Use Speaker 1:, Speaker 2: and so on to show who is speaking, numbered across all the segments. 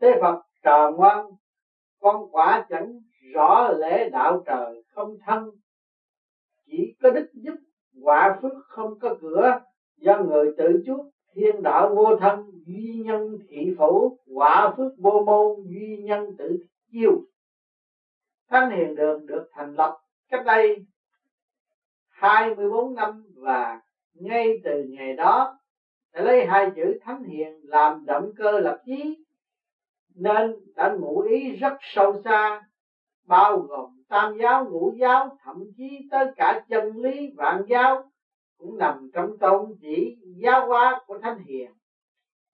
Speaker 1: tế Phật trò ngoan con quả chẳng rõ lễ đạo trời không thân. Chỉ có đức giúp, quả phước không có cửa. Do người tự chuốc, thiên đạo vô thân, duy nhân thị phủ, quả phước vô môn, duy nhân tự chiêu. Thánh hiền đường được thành lập cách đây 24 năm và ngay từ ngày đó, đã lấy hai chữ thánh hiền làm động cơ lập chí nên đã ngụ ý rất sâu xa, bao gồm tam giáo, ngũ giáo, thậm chí tới cả chân lý, vạn giáo cũng nằm trong tôn chỉ giáo hóa của thánh hiền.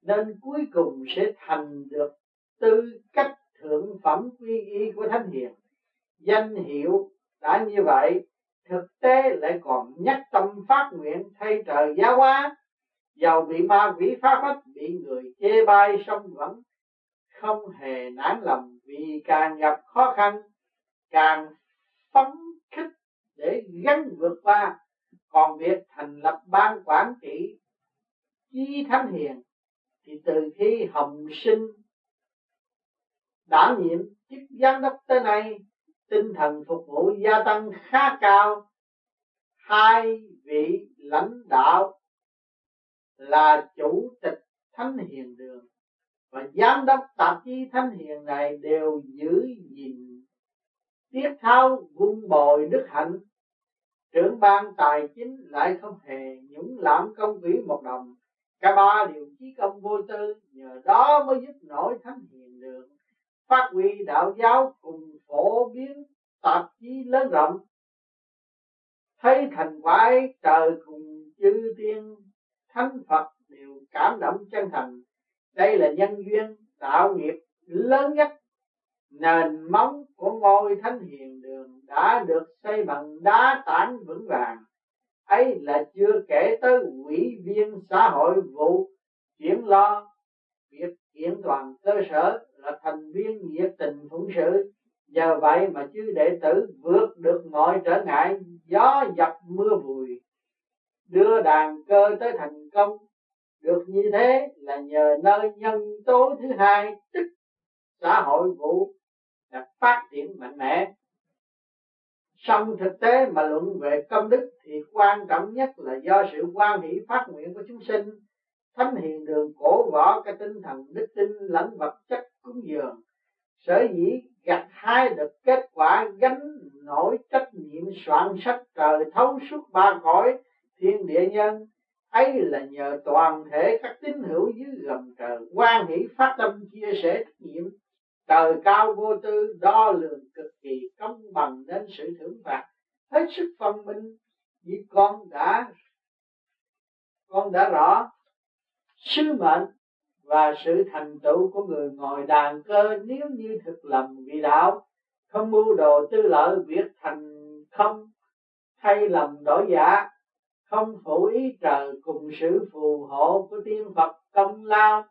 Speaker 1: Nên cuối cùng sẽ thành được tư cách thượng phẩm quy y của thánh hiền. Danh hiệu đã như vậy, thực tế lại còn nhắc tâm phát nguyện thay trời giáo hóa. Giàu bị ma quỷ phá phách bị người chê bai song vẫn không hề nản lòng vì càng gặp khó khăn, càng phấn khích để gắn vượt qua. Còn việc thành lập ban quản trị chi thánh hiền thì từ khi hồng sinh đảm nhiệm chức giám đốc tới nay, tinh thần phục vụ gia tăng khá cao. Hai vị lãnh đạo là chủ tịch thánh hiền đường và giám đốc tạp chí thánh hiền này đều giữ gìn tiết thao vun bồi đức hạnh. Trưởng ban tài chính lại không hề nhũng lãm công quỹ một đồng. Cả ba đều chí công vô tư, nhờ đó mới giúp nổi thánh hiền được. Phát huy đạo giáo cùng phổ biến tạp chí lớn rộng. Thấy thành quả ấy, trời cùng chư tiên, thánh phật đều cảm động chân thành đây là nhân duyên tạo nghiệp lớn nhất. Nền móng của ngôi thánh hiền đường đã được xây bằng đá tảng vững vàng. Ấy là chưa kể tới quỹ viên xã hội vụ chuyển lo. Việc kiện toàn cơ sở là thành viên nhiệt tình phụng sự. Nhờ vậy mà chư đệ tử vượt được mọi trở ngại, gió dập mưa vùi, đưa đàn cơ tới thành công được như thế là nhờ nơi nhân tố thứ hai, tức xã hội vụ, đã phát triển mạnh mẽ. Song thực tế mà luận về công đức thì quan trọng nhất là do sự quan hỷ phát nguyện của chúng sinh thánh hiền đường cổ võ cái tinh thần đức tin lẫn vật chất cúng dường. Sở dĩ gặt hai được kết quả gánh nổi trách nhiệm soạn sách trời thấu suốt ba cõi thiên địa nhân ấy là nhờ toàn thể các tín hữu dưới gầm trời, quan hỷ phát tâm chia sẻ trách nhiệm. Trời cao vô tư đo lường cực kỳ, công bằng đến sự thưởng phạt. Hết sức phân minh, vì con đã con đã rõ sứ mệnh và sự thành tựu của người ngồi đàn cơ nếu như thực lầm vì đạo. Không mưu đồ tư lợi việc thành không, thay lầm đổi giả không phụ ý trời cùng sự phù hộ của tiên Phật công lao,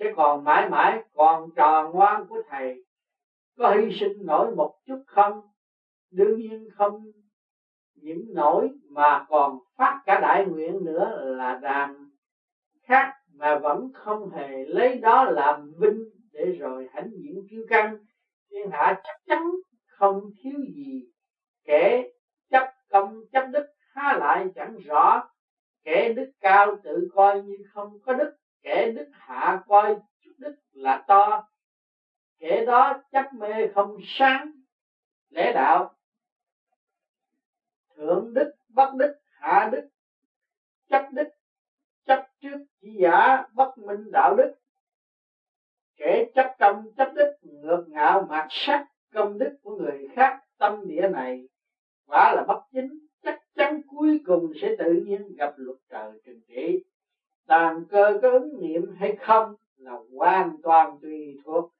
Speaker 1: sẽ còn mãi mãi còn tròn ngoan của thầy. Có hy sinh nổi một chút không? Đương nhiên không. Những nổi mà còn phát cả đại nguyện nữa là đàn khác mà vẫn không hề lấy đó làm vinh để rồi hãnh diện kiêu căng thiên hạ chắc chắn không thiếu gì kẻ chấp công chấp đức há lại chẳng rõ. Kẻ đức cao tự coi như không có đức. Kẻ đức hạ coi chút đức là to. Kẻ đó chấp mê không sáng. Lẽ đạo, thượng đức, bất đức, hạ đức, chấp đức, chấp trước chỉ giả, bất minh đạo đức. Kẻ chấp công chấp đức, ngược ngạo mạt sắc công đức của người khác, tâm địa này, quả là bất chính chắn cuối cùng sẽ tự nhiên gặp luật trời trừng trị. Tàn cơ có ứng nghiệm hay không là hoàn toàn tùy thuộc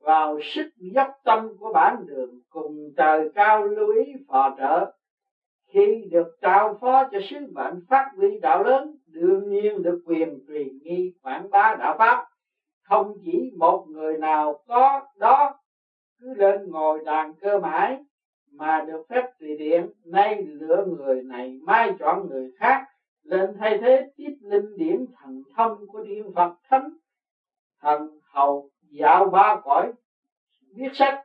Speaker 1: vào sức dốc tâm của bản đường cùng trời cao lưu ý phò trợ. Khi được trao phó cho sứ mệnh phát huy đạo lớn, đương nhiên được quyền truyền nghi quảng bá đạo pháp. Không chỉ một người nào có đó, cứ lên ngồi đàn cơ mãi mà được phép tùy điện nay lựa người này, mai chọn người khác. Lên thay thế tiếp linh điểm thần thông của điện Phật thánh, thần hầu dạo ba cõi. Viết sách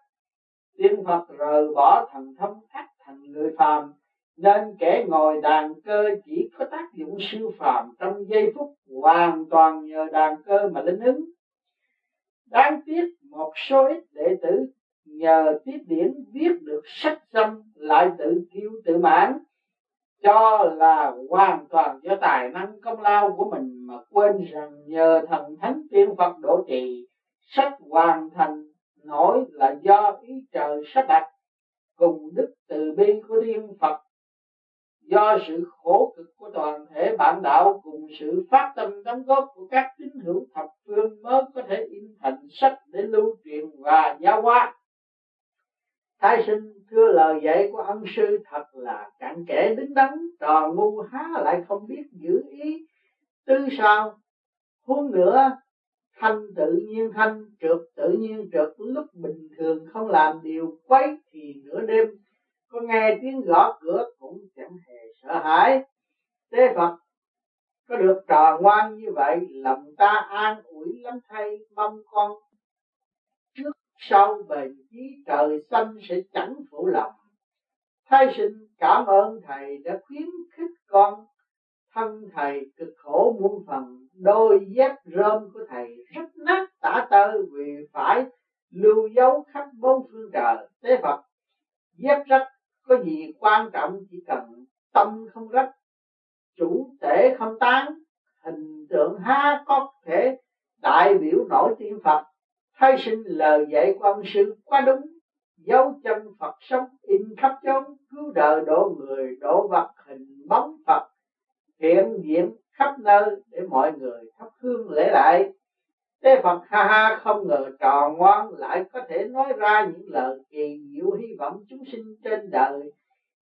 Speaker 1: tiên Phật rời bỏ thần thông ác thành người phàm, nên kẻ ngồi đàn cơ chỉ có tác dụng siêu phàm trong giây phút hoàn toàn nhờ đàn cơ mà linh ứng. Đáng tiếc một số ít đệ tử nhờ tiết điển viết được sách xong lại tự kiêu tự mãn, cho là hoàn toàn do tài năng công lao của mình mà quên rằng nhờ thần thánh tiên Phật độ trì, sách hoàn thành nổi là do ý trời sắp đặt cùng đức từ bi của thiên Phật. Do sự khổ cực của toàn thể bạn đạo cùng sự phát tâm đóng góp của các tín hữu thập phương mới có thể in thành sách để lưu truyền và giáo hóa thái sinh thưa lời dạy của ân sư thật là cặn kẽ đứng đắn, trò ngu há lại không biết giữ ý. Tư sao? Huống nữa, thanh tự nhiên thanh, trượt tự nhiên trượt, lúc bình thường không làm điều quấy thì nửa đêm. Có nghe tiếng gõ cửa cũng chẳng hề sợ hãi. Thế phật, có được trò ngoan như vậy, lòng ta an ủi lắm thay mong con sau bền trí trời xanh sẽ chẳng phụ lòng. Thái sinh cảm ơn thầy đã khuyến khích con. Thân thầy cực khổ muôn phần, đôi dép rơm của thầy rất nát tả tơi vì phải lưu dấu khắp bốn phương trời. Tế phật, dép rách có gì quan trọng chỉ cần tâm không rách, chủ tể không tán, hình tượng ha có thể đại biểu nổi tiên phật khai sinh lời dạy của ông sư quá đúng. Dấu chân phật sống in khắp chốn. Cứu đời độ người độ vật, hình bóng phật. Hiện diện khắp nơi để mọi người thắp hương lễ lại. Thế Phật ha ha không ngờ trò ngoan lại có thể nói ra những lời kỳ diệu hy vọng chúng sinh trên đời.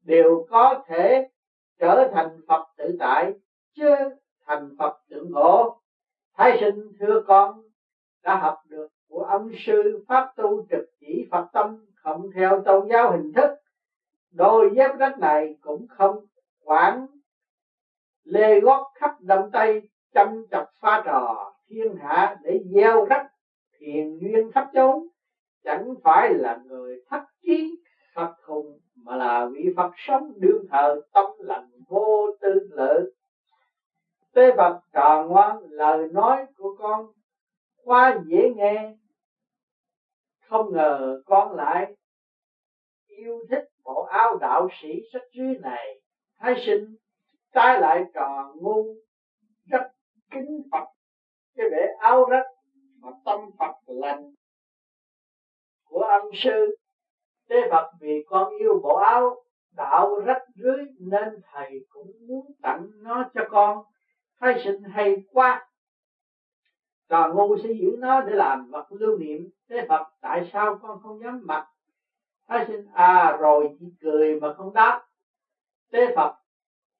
Speaker 1: Đều có thể trở thành Phật tự tại, chứ thành Phật tượng hộ. Thái sinh thưa con, đã học được của ông sư pháp tu trực chỉ Phật tâm không theo tôn giáo hình thức. Đôi dép rách này cũng không quản lê gót khắp đông tây, chăm chọc pha trò, thiên hạ để gieo rắc thiền duyên khắp chốn chẳng phải là người thất trí, Phật hùng mà là vị Phật sống đương thờ, tâm lành vô tư lự tế vật tròn ngoan, lời nói của con quá dễ nghe. Không ngờ con lại yêu thích bộ áo đạo sĩ sách dưới này. Thái sinh, trái lại trò ngu, rất kính Phật. Cái vẻ áo rách mà tâm Phật lành của ông sư. Tế Phật vì con yêu bộ áo đạo rách rưới nên thầy cũng muốn tặng nó cho con. Khai sinh hay quá còn ngu sẽ giữ nó để làm vật lưu niệm. Tế Phật, tại sao con không dám mặc Thái sinh à rồi chỉ cười mà không đáp. Tế Phật,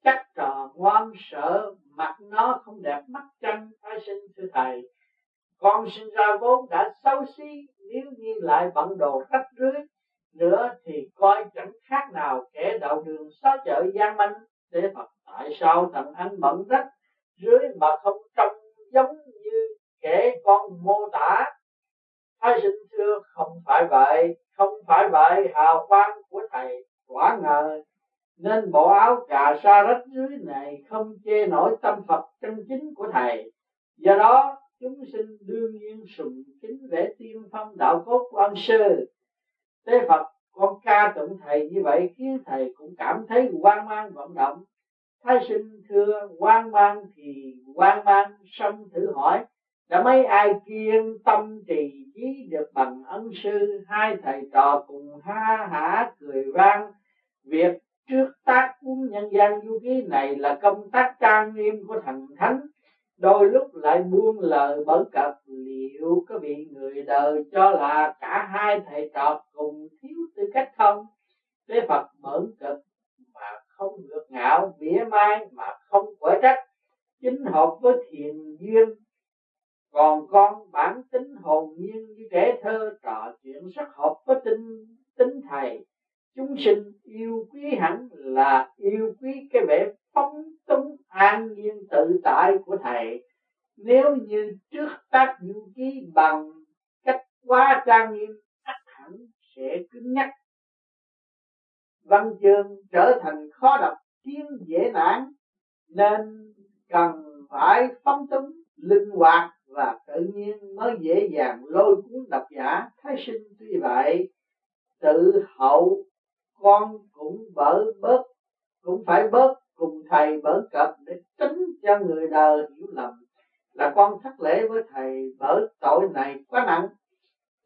Speaker 1: chắc trò ngoan sợ mặt nó không đẹp mắt chân thái sinh thưa thầy, con sinh ra vốn đã xấu xí, nếu như lại bận đồ cách rưới nữa thì coi chẳng khác nào kẻ đạo đường xóa chợ gian manh. Để Phật, tại sao thằng anh bận rách dưới mà không trông giống như kẻ con mô tả. Thái sinh thưa không phải vậy, không phải vậy, hào quang của thầy quả ngờ. Nên bộ áo cà sa rách dưới này không che nổi tâm Phật chân chính của thầy. Do đó, chúng sinh đương nhiên sùng kính vẻ tiên phong đạo cốt của ông sư. Tế Phật con ca tụng thầy như vậy khiến thầy cũng cảm thấy hoang mang vận động. Thái sinh thưa, hoang mang thì hoang mang xong thử hỏi đã mấy ai kiên tâm trì trí được bằng ân sư, hai thầy trò cùng ha hả cười vang. Việc trước tác cuốn nhân gian du ký này là công tác trang nghiêm của thần thánh, đôi lúc lại buông lời bẩn cập liệu có bị người đời cho là cả hai thầy trò cùng thiếu tư cách không? Thế phật bẩn cực mà không ngược ngạo, mỉa mai mà không quở trách, chính hợp với thiền duyên còn con bản tính hồn nhiên như trẻ thơ trò chuyện rất hợp với tinh tính thầy. Chúng sinh yêu quý hẳn là yêu quý cái vẻ phóng túng an nhiên tự tại của thầy. Nếu như trước tác du ký bằng cách quá trang nghiêm ắt hẳn sẽ cứng nhắc. Văn chương trở thành khó đọc tiếng dễ nản, nên cần phải phóng túng, linh hoạt và tự nhiên mới dễ dàng lôi cuốn độc giả thái sinh. Tuy vậy, tự hậu con cũng bỡ bớt, cũng phải bớt cùng thầy bỡ cập để tránh cho người đời hiểu lầm. Là con thất lễ với thầy bởi tội này quá nặng.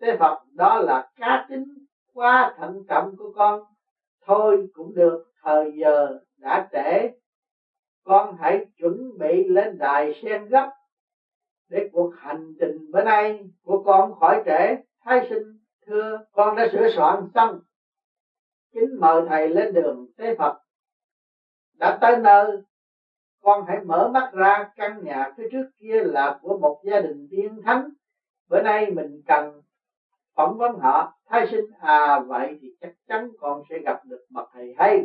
Speaker 1: Thế Phật, đó là cá tính quá thận trọng của con. Thôi cũng được, thời giờ đã trễ. Con hãy chuẩn bị lên đài sen gấp để cuộc hành trình bữa nay của con khỏi trễ. Thái sinh, thưa, con đã sửa soạn xong. Kính mời thầy lên đường tế phật. Đã tới nơi, con hãy mở mắt ra, căn nhà phía trước kia là của một gia đình tiên thánh. Bữa nay mình cần phỏng vấn họ. Thái sinh à vậy thì chắc chắn con sẽ gặp được bậc thầy hay.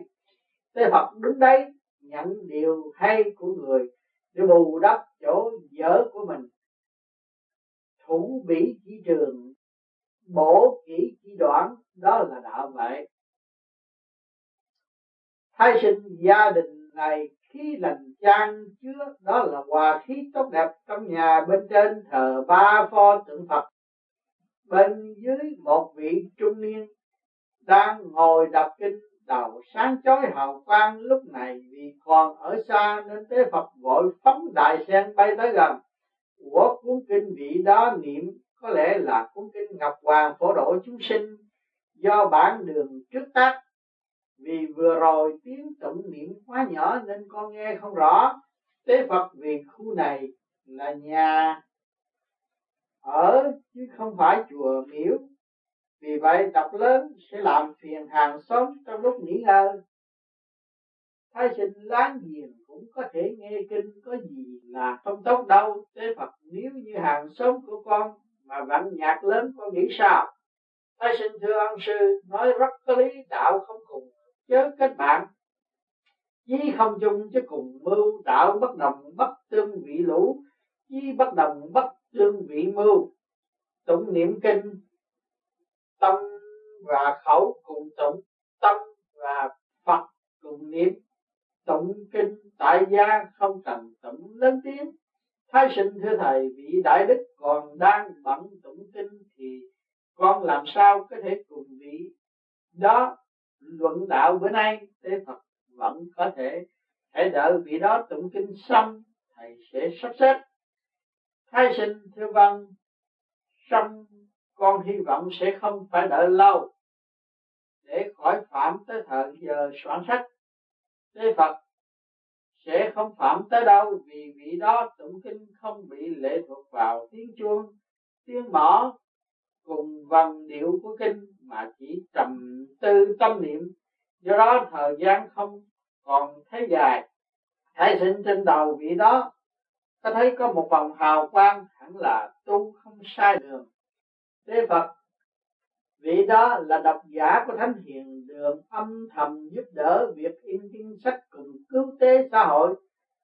Speaker 1: Tế phật đứng đấy, nhận điều hay của người để bù đắp chỗ dở của mình. Thủ bỉ chỉ trường bổ kỹ chỉ đoạn, đó là đạo vậy Thay sinh gia đình này khí lành chan chứa, đó là hòa khí tốt đẹp trong nhà bên trên thờ ba pho tượng phật. Bên dưới một vị trung niên đang ngồi đọc kinh đầu sáng chói hào quang lúc này vì còn ở xa nên tế Phật vội phóng đại sen bay tới gần. Của cuốn kinh vị đó niệm, có lẽ là cuốn kinh Ngọc Hoàng phổ độ chúng sinh, do bản đường trước tác. Vì vừa rồi tiếng tụng niệm quá nhỏ nên con nghe không rõ. Tế Phật vì khu này là nhà ở, chứ không phải chùa miếu vì vậy đọc lớn sẽ làm phiền hàng xóm trong lúc nghỉ ngơi. Thái sinh láng giềng cũng có thể nghe kinh, có gì là không tốt đâu. Tế phật, nếu như hàng xóm của con mà vặn nhạc lớn, con nghĩ sao? Thái sinh thưa ông sư, nói rất có lý, đạo không cùng chớ kết bạn. Chí không chung chứ cùng mưu, đạo bất đồng, bất tương vị lũ. Chí bất đồng, bất tương vị mưu. Tụng niệm kinh tâm và khẩu cùng tụng, tâm và phật cùng niệm. Tụng kinh tại gia không cần tụng lớn tiếng. Thái sinh thưa thầy, vị đại đức còn đang bận tụng kinh thì con làm sao có thể cùng vị? Đó, luận đạo bữa nay, thế Phật vẫn có thể hãy đợi vị đó tụng kinh xong, thầy sẽ sắp xếp. Thái sinh thưa văn xong con hy vọng sẽ không phải đợi lâu để khỏi phạm tới thời giờ soạn sách. Thế Phật sẽ không phạm tới đâu vì vị đó tụng kinh không bị lệ thuộc vào tiếng chuông, tiếng mõ cùng vần điệu của kinh mà chỉ trầm tư tâm niệm. Do đó thời gian không còn thấy dài. Thái sinh trên đầu vị đó, có thấy có một vòng hào quang hẳn là tu không sai đường thế Phật, vị đó là độc giả của thánh hiền đường âm thầm giúp đỡ việc in kinh sách cùng cứu tế xã hội,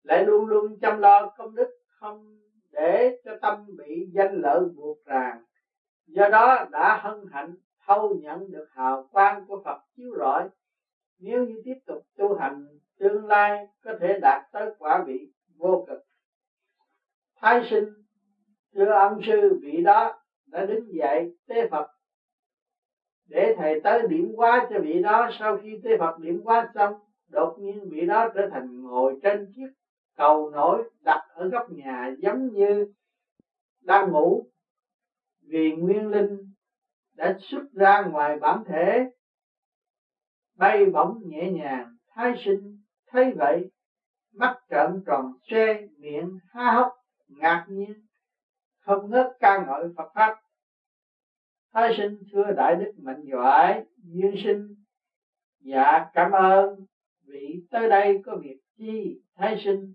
Speaker 1: lại luôn luôn chăm lo công đức không để cho tâm bị danh lợi buộc ràng. Do đó đã hân hạnh thâu nhận được hào quang của Phật chiếu rọi. Nếu như tiếp tục tu hành, tương lai có thể đạt tới quả vị vô cực. Thái sinh, thưa ông sư, vị đó đã đứng dậy tế Phật. Để thầy tới điểm quá cho vị đó, sau khi tế Phật điểm quá xong, đột nhiên vị đó trở thành ngồi trên chiếc cầu nổi đặt ở góc nhà, giống như đang ngủ. Vì nguyên linh đã xuất ra ngoài bản thể, bay bổng nhẹ nhàng, thái sinh, thấy vậy, mắt trợn tròn xoe miệng há hốc, ngạc nhiên, không ngớt ca ngợi Phật pháp thái sinh thưa đại đức mạnh giỏi duyên sinh dạ cảm ơn vị tới đây có việc chi, thái sinh.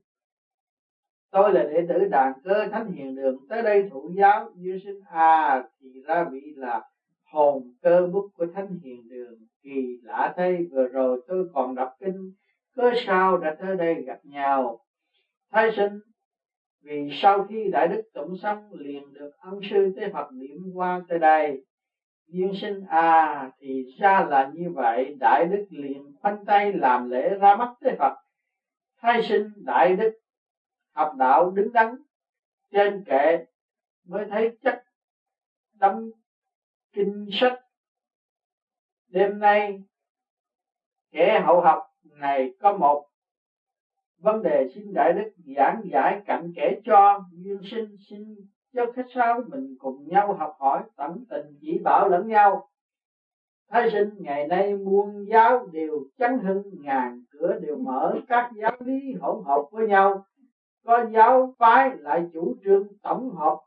Speaker 1: Tôi là đệ tử đàn cơ thánh hiền đường, tới đây thụ giáo duyên sinh à thì ra vị là hồn cơ bút của thánh hiền đường, kỳ lạ thay vừa rồi tôi còn đọc kinh cớ sao đã tới đây gặp nhau. Thái sinh, vì sau khi đại đức tụng xong liền được ân sư tế Phật niệm qua tới đây duyên sinh à thì ra là như vậy. Đại đức liền khoanh tay làm lễ ra mắt thế Phật. Thay sinh đại đức, học đạo đứng đắn, trên kệ mới thấy chất đấm kinh sách. Đêm nay, kẻ hậu học này có một vấn đề xin đại đức giảng giải cặn kẽ cho duyên sinh xin cho khách sao mình cùng nhau học hỏi tận tình chỉ bảo lẫn nhau. Thái sinh ngày nay muôn giáo đều chấn hưng, ngàn cửa đều mở, các giáo lý hỗn hợp với nhau. Có giáo phái lại chủ trương tổng hợp,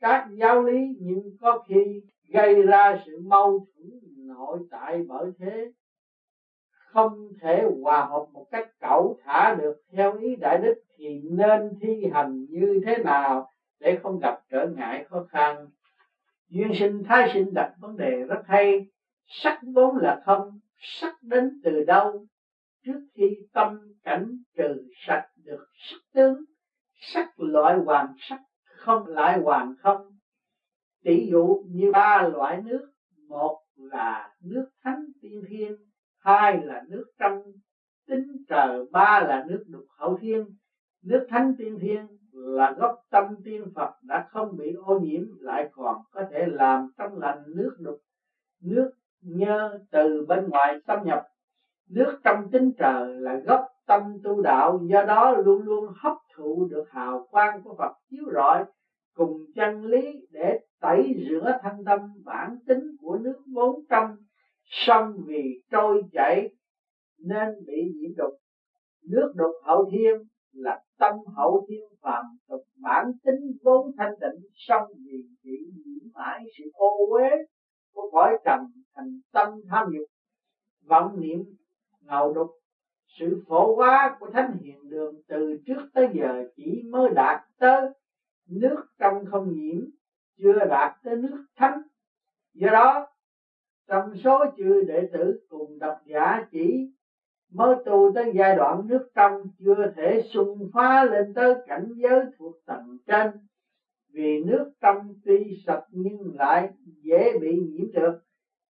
Speaker 1: các giáo lý nhưng có khi gây ra sự mâu thuẫn nội tại bởi thế. Không thể hòa hợp một cách cẩu thả được theo ý đại đức thì nên thi hành như thế nào? Để không gặp trở ngại khó khăn. Duyên sinh, thái sinh đặt vấn đề rất hay. Sắc vốn là không sắc đến từ đâu? Trước khi tâm cảnh trừ sạch được sắc tướng, sắc loại hoàn sắc không lại hoàn không. Tỷ dụ như ba loại nước, một là nước thánh tiên thiên hai là nước trong. Tính trời, ba là nước đục hậu thiên. Nước thánh tiên thiên là gốc tâm tiên Phật đã không bị ô nhiễm, lại còn có thể làm trong lành nước đục, nước nhơ từ bên ngoài xâm nhập. Nước trong tính trời là gốc tâm tu đạo, do đó luôn luôn hấp thụ được hào quang của Phật chiếu rọi, cùng chân lý để tẩy rửa thân tâm, bản tính của nước vốn trong. Sông vì trôi chảy nên bị nhiễm đục. Nước đục hậu thiên là tâm hậu thiên phàm tục bản tính vốn thanh tịnh, song vì bị nhiễm mãi sự ô uế của cõi trần thành tâm tham dục, vọng niệm ngầu đục sự phổ hóa của thánh hiền đường từ trước tới giờ chỉ mới đạt tới nước trong không nhiễm, chưa đạt tới nước thánh. Do đó, trong số chư đệ tử cùng độc giả chỉ mới tu tới giai đoạn nước trong chưa thể xung phá lên tới cảnh giới thuộc tầng trên. Vì nước trong tuy sạch nhưng lại dễ bị nhiễm trượt.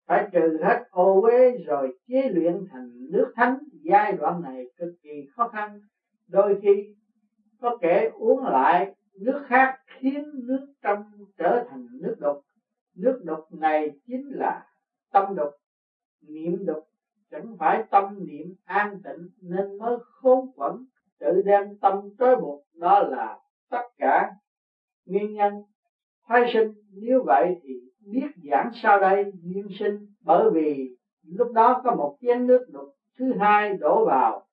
Speaker 1: Phải trừ hết ô uế rồi chế luyện thành nước thánh. Giai đoạn này cực kỳ khó khăn. Đôi khi có kẻ uống lại nước khác khiến nước trong trở thành nước đục nước đục này chính là tâm đục niệm đục chẳng phải tâm niệm an tịnh nên mới khốn quẩn, tự đem tâm trói buộc, đó là tất cả nguyên nhân thay sinh. Nếu vậy thì biết giảng sau đây duyên sinh, bởi vì lúc đó có một chén nước đục thứ hai đổ vào,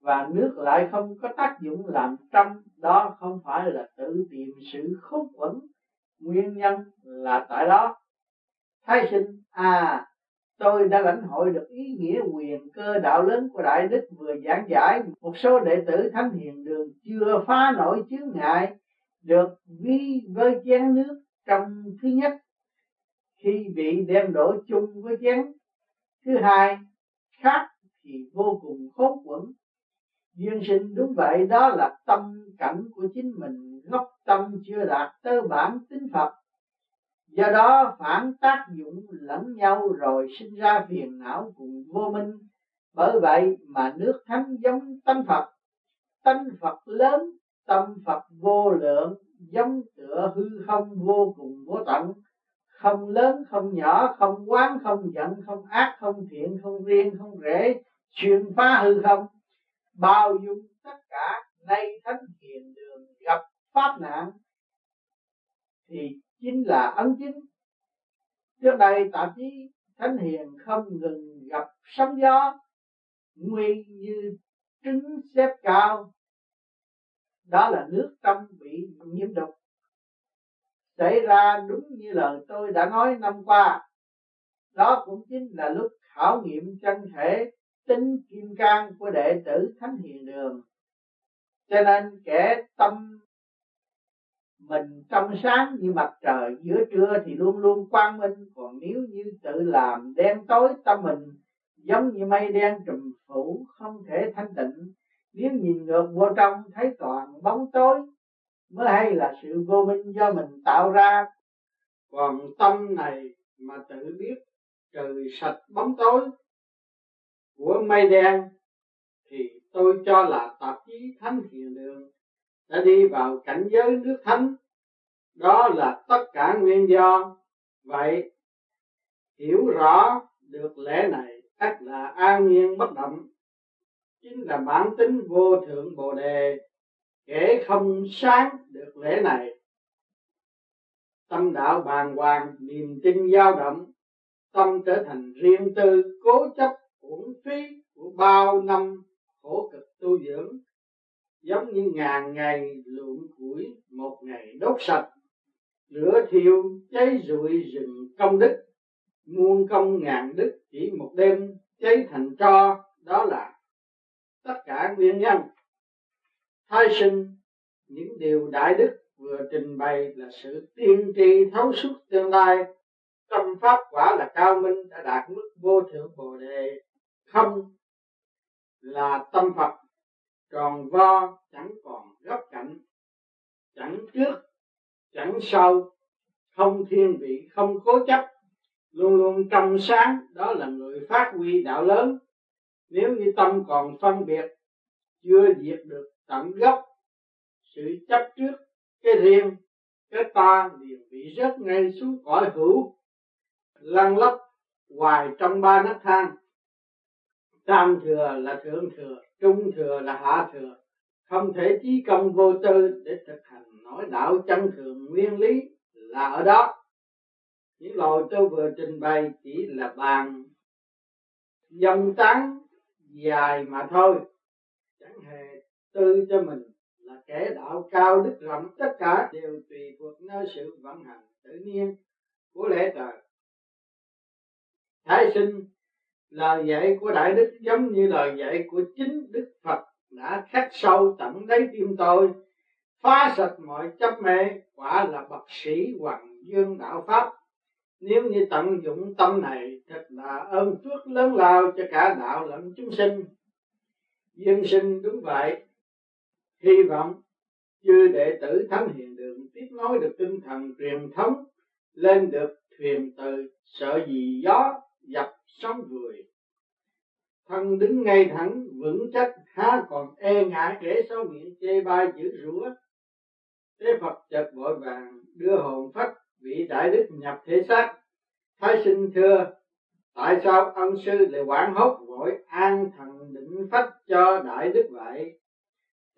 Speaker 1: và nước lại không có tác dụng làm trong, đó không phải là tự tìm sự khốn quẩn. Nguyên nhân là tại đó. Thái sinh à tôi đã lãnh hội được ý nghĩa quyền cơ đạo lớn của đại đức vừa giảng giải. Một số đệ tử thánh hiền đường chưa phá nổi chướng ngại, được vi với chén nước trong thứ nhất. Khi bị đem đổ chung với chén, thứ hai, khác thì vô cùng khốn quẩn. Duyên sinh đúng vậy, đó là tâm cảnh của chính mình. Gốc tâm chưa đạt tới bản tính phật do đó, phản tác dụng lẫn nhau rồi sinh ra phiền não cùng vô minh. Bởi vậy mà nước thánh giống tâm phật. Tâm phật lớn, tâm phật vô lượng, giống tựa hư không vô cùng vô tận. Không lớn, không nhỏ, không quán, không giận, không ác, không thiện, không riêng, không rễ xuyên phá hư không. Bao dung tất cả, nay thánh hiền đường gặp pháp nạn, thì chính là ấn chính. Trước đây tạp chí thánh hiền không ngừng gặp sóng gió nguy như trứng xếp cao. Đó là nước tâm bị nhiễm độc. Xảy ra đúng như lời tôi đã nói năm qua. Đó cũng chính là lúc khảo nghiệm chân thể tính kim cang của đệ tử thánh hiền đường. Cho nên kẻ tâm mình trong sáng như mặt trời, giữa trưa thì luôn luôn quang minh. Còn nếu như tự làm đen tối tâm mình, giống như mây đen trùm phủ, không thể thanh tịnh. Nếu nhìn ngược vô trong, thấy toàn bóng tối, mới hay là sự vô minh do mình tạo ra. Còn tâm này mà tự biết, trừ sạch bóng tối của mây đen, thì tôi cho là tạp chí thánh hiền đường đã đi vào cảnh giới nước thánh. Đó là tất cả nguyên do. Vậy, hiểu rõ được lẽ này ắt là an nhiên bất động. Chính là bản tính vô thượng bồ đề kể không sáng được lẽ này. Tâm đạo bàng hoàng, niềm tin dao động, tâm trở thành riêng tư, cố chấp, uổng phí của bao năm khổ cực tu dưỡng giống như ngàn ngày lượm củi, một ngày đốt sạch lửa thiêu, cháy rụi rừng công đức. Muôn công ngàn đức chỉ một đêm, cháy thành tro, đó là tất cả nguyên nhân. Thai sinh, những điều đại đức vừa trình bày là sự tiên tri thấu suốt tương lai. Tâm pháp quả là cao minh, đã đạt mức vô thượng bồ đề. Không là tâm phật tròn vo chẳng còn góc cạnh, chẳng trước, chẳng sau. Không thiên vị, không cố chấp. Luôn luôn trong sáng, đó là người phát huy đạo lớn. Nếu như tâm còn phân biệt, chưa diệt được tận gốc, sự chấp trước, cái riêng, cái ta liền bị rớt ngay xuống cõi hữu. Lăn lóc hoài trong ba nấc thang. Tam thừa là thượng thừa trung thừa là hạ thừa. Không thể trí công vô tư để thực hành nói đạo chân thường nguyên lý là ở đó. Những lời tôi vừa trình bày chỉ là bàn, dòng tán dài mà thôi. Chẳng hề tư cho mình là kẻ đạo cao đức rộng, tất cả đều tùy thuộc nơi sự vận hành tự nhiên của lễ trời. Thái sinh lời dạy của đại đức giống như lời dạy của chính đức phật đã khắc sâu tận đáy tim tôi. Phá sạch mọi chấp mê, quả là bậc sĩ hoàng dương đạo pháp. Nếu như tận dụng tâm này, thật là ơn phước lớn lao cho cả đạo lẫn chúng sinh. Dân sinh đúng vậy. Hy vọng chư đệ tử thánh hiền đường tiếp nối được tinh thần truyền thống, lên được thuyền từ sợ gì gió dập sống người. Thân đứng ngay thẳng, vững chắc, há còn e ngại kể sau miệng chê bai chữ rủa. Thế phật chợt vội vàng đưa hồn phách vị đại đức nhập thể xác. Thái sinh thưa, tại sao ân sư lại quản hốt vội an thần định phách cho đại đức vậy?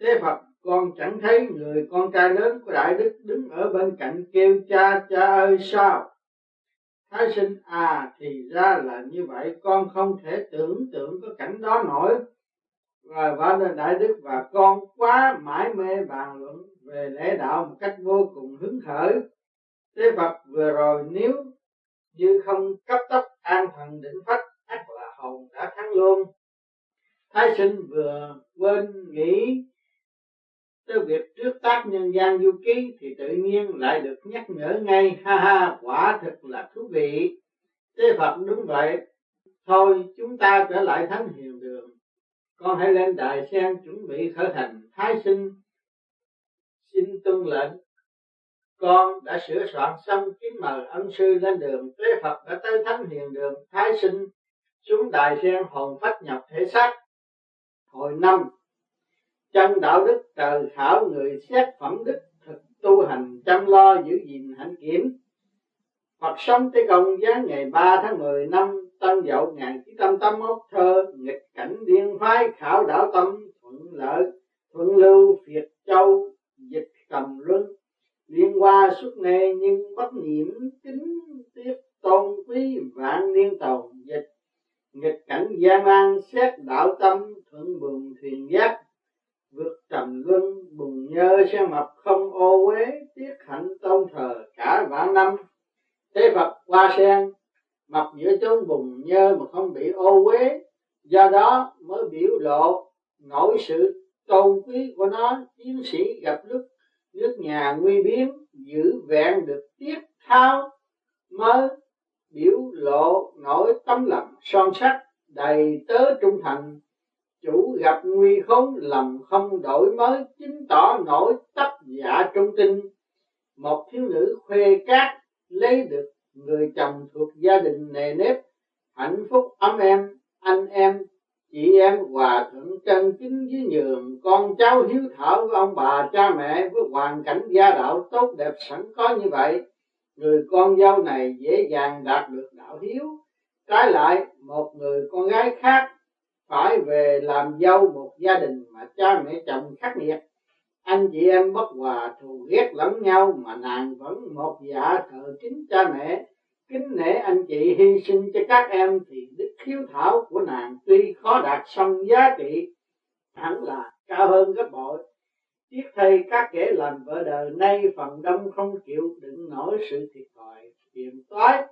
Speaker 1: Thế phật, con chẳng thấy người con trai lớn của đại đức đứng ở bên cạnh kêu cha cha ơi, sao? Thái sinh à thì ra là như vậy. Con không thể tưởng tượng có cảnh đó nổi. Và và đại đức và con quá mãi mê bàn luận về lễ đạo một cách vô cùng hứng khởi. Thế phật vừa rồi nếu như không cấp tốc an thần định phách ắt là hồn đã thắng luôn. Thái sinh vừa quên nghĩ tới việc trước tác nhân gian du ký thì tự nhiên lại được nhắc nhở ngay. Ha ha, quả thực là thú vị. Thế phật đúng vậy. Thôi, chúng ta trở lại thánh hiền đường. Con hãy lên đài sen chuẩn bị khởi hành. Thái sinh, xin tuân lệnh. Con đã sửa soạn xong kính mời ân sư lên đường. Tế phật đã tới thánh hiền đường. Thái sinh, xuống đài sen hồn phách nhập thể xác. Hồi năm chân đạo đức trời khảo người xét phẩm đức thực tu hành, chăm lo giữ gìn hạnh kiểm. Phật sống tới công giáng ngày 3 tháng 10 năm, Tân Dậu 1981 thơ, nghịch cảnh điên phái, khảo đảo tâm, thuận lợi, thuận lưu Việt Châu, dịch cầm luân. Liên hoa suốt nề nhưng bất nhiễm kính tiếp tôn quý vạn niên tàu, dịch. Nghịch cảnh gian nan, xét đạo tâm, thuận buồn thuyền giác vượt trầm luân bùng nhơ xe mập không ô uế, tiết hạnh tôn thờ cả vạn năm. Thế phật qua sen mập giữa chốn bùng nhơ mà không bị ô uế, do đó mới biểu lộ nổi sự tôn quý của nó. Chiến sĩ gặp lúc nước nhà nguy biến, giữ vẹn được tiết thao mới biểu lộ nổi tấm lòng son sắc đầy tớ trung thành chủ gặp nguy khốn lầm không đổi mới, chứng tỏ nổi tất giả trung tinh một thiếu nữ khuê cát, lấy được người chồng thuộc gia đình nề nếp. Hạnh phúc ấm em, anh em, chị em hòa thượng chân chính với nhường. Con cháu hiếu thảo với ông bà, cha mẹ với hoàn cảnh gia đạo tốt đẹp sẵn có như vậy. Người con dâu này dễ dàng đạt được đạo hiếu. Trái lại, một người con gái khác phải về làm dâu một gia đình mà cha mẹ chồng khắc nghiệt. Anh chị em bất hòa thù ghét lẫn nhau mà nàng vẫn một dạ thờ kính cha mẹ. Kính nể anh chị, hy sinh cho các em thì đức khiếu thảo của nàng tuy khó đạt song giá trị, hẳn là cao hơn gấp bội. Tiếc thay các kẻ làm vợ đời, nay phần đông không chịu đựng nổi sự thiệt thòi phiền toái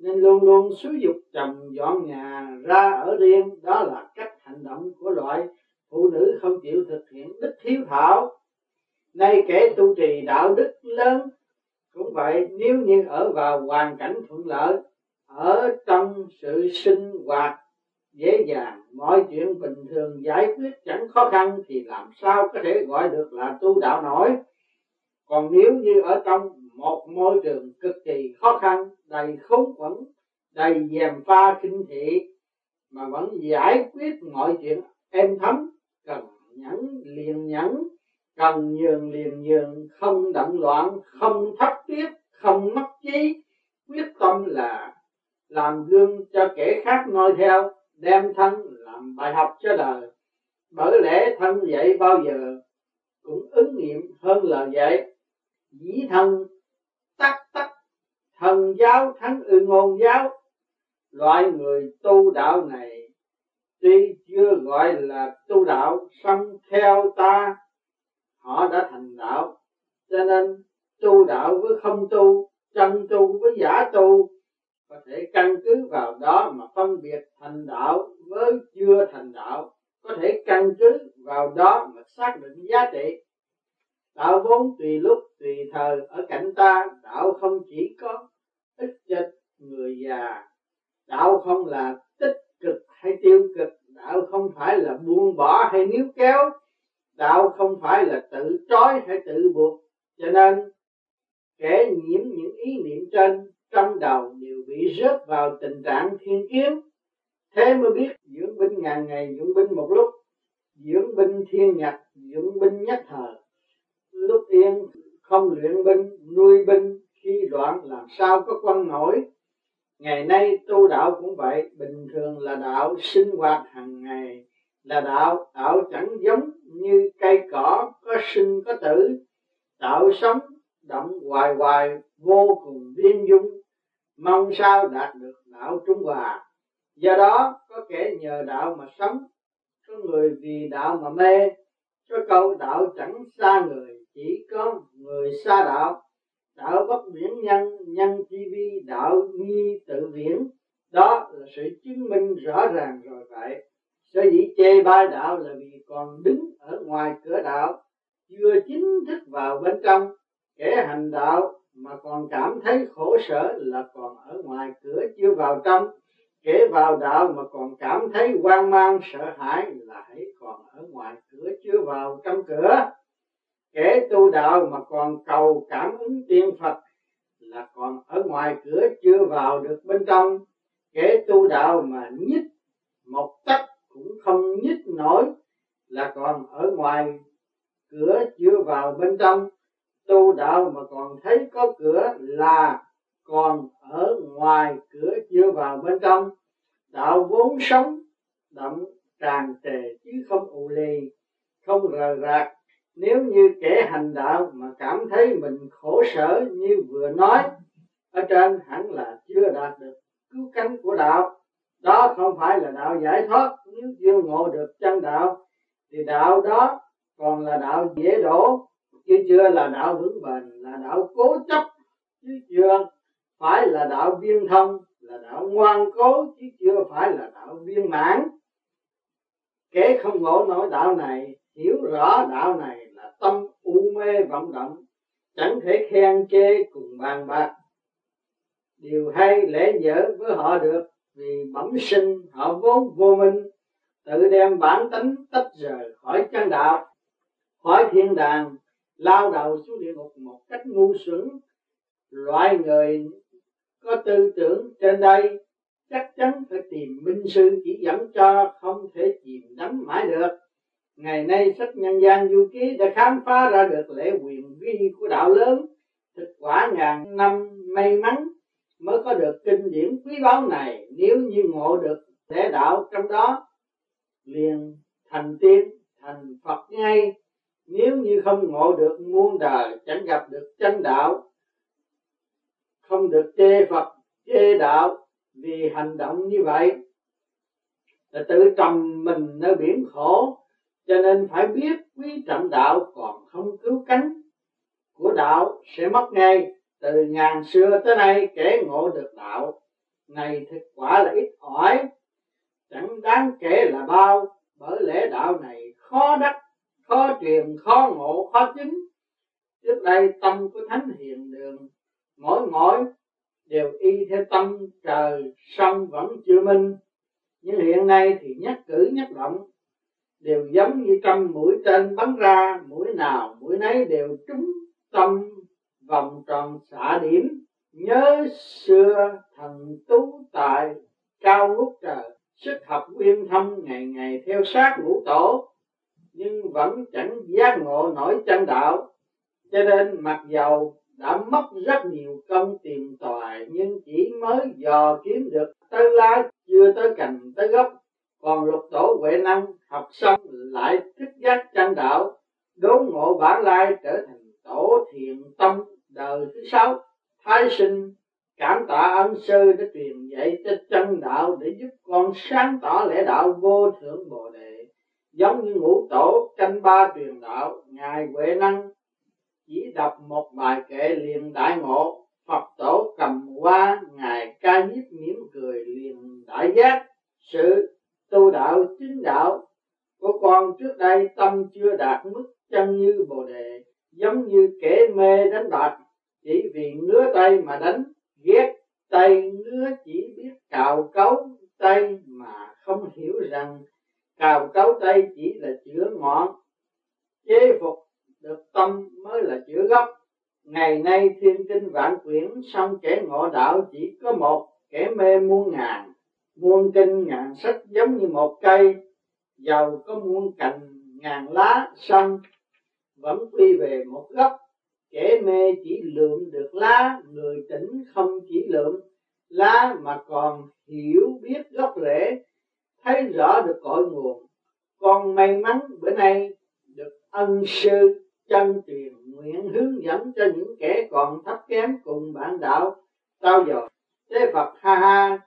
Speaker 1: nên luôn luôn xúi dục chồng dọn nhà ra ở riêng. Đó là cách hành động của loại phụ nữ không chịu thực hiện đức hiếu thảo. Nay kẻ tu trì đạo đức lớn, cũng vậy nếu như ở vào hoàn cảnh thuận lợi, ở trong sự sinh hoạt dễ dàng, mọi chuyện bình thường giải quyết chẳng khó khăn, thì làm sao có thể gọi được là tu đạo nổi. Còn nếu như ở trong một môi trường cực kỳ khó khăn đầy khốn quẩn đầy dèm pha kinh thị mà vẫn giải quyết mọi chuyện êm thấm cần nhẫn liền nhẫn cần nhường liền nhường không động loạn không thất tiết, không mất trí. Quyết tâm là làm gương cho kẻ khác noi theo đem thân làm bài học cho đời. Bởi lẽ thân dạy bao giờ cũng ứng nghiệm hơn lời dạy. Dĩ thân tắc tắc. Thần giáo thắng ư ngôn giáo, loại người tu đạo này, tuy chưa gọi là tu đạo, song theo ta, họ đã thành đạo. Cho nên, tu đạo với không tu chân tu với giả tu, có thể căn cứ vào đó mà phân biệt thành đạo với chưa thành đạo. Có thể căn cứ vào đó mà xác định giá trị đạo vốn tùy lúc, tùy thời, ở cạnh ta, đạo không chỉ có ích cho người già. Đạo không là tích cực hay tiêu cực, đạo không phải là buông bỏ hay níu kéo, đạo không phải là tự trói hay tự buộc. Cho nên, kẻ nhiễm những ý niệm trên, trong đầu đều bị rớt vào tình trạng thiên kiến. Thế mới biết dưỡng binh ngàn ngày, dưỡng binh một lúc, dưỡng binh thiên nhật dưỡng binh nhất thời lúc yên, không luyện binh, nuôi binh, khi đoạn làm sao có quân nổi. Ngày nay tu đạo cũng vậy, bình thường là đạo sinh hoạt hàng ngày, là đạo đạo chẳng giống như cây cỏ, có sinh có tử. Đạo sống động hoài hoài, vô cùng viên dung, mong sao đạt được đạo trung hòa. Do đó, có kẻ nhờ đạo mà sống, có người vì đạo mà mê, có câu đạo chẳng xa người chỉ có người xa đạo đạo bất viễn nhân nhân chi vi, đạo nghi tự viễn. Đó là sự chứng minh rõ ràng rồi vậy. Sở dĩ chê bai đạo là vì còn đứng ở ngoài cửa đạo, chưa chính thức vào bên trong. Kẻ hành đạo mà còn cảm thấy khổ sở là còn ở ngoài cửa chưa vào trong. Kẻ vào đạo mà còn cảm thấy hoang mang, sợ hãi là hãy còn ở ngoài cửa chưa vào trong cửa kẻ tu đạo mà còn cầu cảm ứng tiên phật là còn ở ngoài cửa chưa vào được bên trong. Kẻ tu đạo mà nhích một tấc cũng không nhích nổi là còn ở ngoài cửa chưa vào bên trong. Tu đạo mà còn thấy có cửa là còn ở ngoài cửa chưa vào bên trong. Đạo vốn sống động tràn trề chứ không ù lì, không rờ rạc nếu như kẻ hành đạo mà cảm thấy mình khổ sở như vừa nói, ở trên hẳn là chưa đạt được cứu cánh của đạo. Đó không phải là đạo giải thoát. Nếu chưa ngộ được chân đạo, thì đạo đó còn là đạo dễ đổ, chứ chưa là đạo vững bền, là đạo cố chấp. Chứ chưa phải là đạo viên thông là đạo ngoan cố, chứ chưa phải là đạo viên mãn. Kẻ không ngộ nổi đạo này, hiểu rõ đạo này tâm u mê vọng động, chẳng thể khen chê cùng bàn bạc. Điều hay lẽ dở với họ được vì bẩm sinh họ vốn vô minh, tự đem bản tính tách rời khỏi chân đạo. Khỏi thiên đàng, lao đầu xuống địa ngục một cách ngu xuẩn. Loại người có tư tưởng trên đây, chắc chắn phải tìm minh sư chỉ dẫn cho không thể chìm đắm mãi được ngày nay sách nhân gian du ký đã khám phá ra được lễ quyền vi của đạo lớn. Thực quả ngàn năm may mắn mới có được kinh điển quý báu này. Nếu như ngộ được lễ đạo trong đó, liền thành tiên, thành phật ngay. Nếu như không ngộ được muôn đời, chẳng gặp được chân đạo, không được chê phật, chê đạo vì hành động như vậy, là tự trầm mình nơi biển khổ cho nên phải biết quý trọng đạo còn không cứu cánh của đạo sẽ mất ngay. Từ ngàn xưa tới nay kể ngộ được đạo, này thực quả là ít ỏi. Chẳng đáng kể là bao, bởi lẽ đạo này khó đắc, khó truyền khó ngộ, khó chứng. Trước đây tâm của thánh hiền đường, mỗi mỗi đều y theo tâm trời, sông vẫn chưa minh. Nhưng hiện nay thì nhất cử nhất động đều giống như trăm mũi tên bắn ra mũi nào mũi nấy đều trúng tâm vòng tròn xạ điểm. Nhớ xưa thần tú tại cao ngút trời sức học uyên thâm ngày ngày theo sát ngũ tổ nhưng vẫn chẳng giác ngộ nổi chân đạo. Cho nên mặc dầu đã mất rất nhiều công tìm tòi, nhưng chỉ mới dò kiếm được tới lá chưa tới cành tới gốc còn lục tổ huệ năng học xong lại thức giác chân đạo, đốn ngộ bản lai trở thành tổ thiền tâm đời thứ sáu. Thái sinh cảm tạ ân sư đã truyền dạy cho chân đạo để giúp con sáng tỏ lẽ đạo vô thượng bồ đề. Giống như ngũ tổ canh ba truyền đạo, ngài huệ năng chỉ đọc một bài kệ liền đại ngộ, phật tổ cầm qua ngài ca nhiếp mỉm cười liền đại giác. Sự tu đạo chính đạo. Của con trước đây tâm chưa đạt mức chân như bồ đề, giống như kẻ mê đánh bạc. Chỉ vì ngứa tay mà đánh, ghét tay ngứa chỉ biết cào cấu tay mà không hiểu rằng cào cấu tay chỉ là chữa ngọn. Chế phục được tâm mới là chữa gốc. Ngày nay thiên kinh vạn quyển xong kẻ ngộ đạo chỉ có một, kẻ mê muôn ngàn muôn kinh ngàn sách giống như một cây, giàu có muôn cành, ngàn lá xong vẫn quy về một gốc kẻ mê chỉ lượm được lá, người tỉnh không chỉ lượm. Lá mà còn hiểu biết gốc rễ, thấy rõ được cội nguồn. Con may mắn bữa nay được ân sư chân truyền nguyện hướng dẫn cho những kẻ còn thấp kém cùng bạn đạo. Trao dồi thế phật, ha ha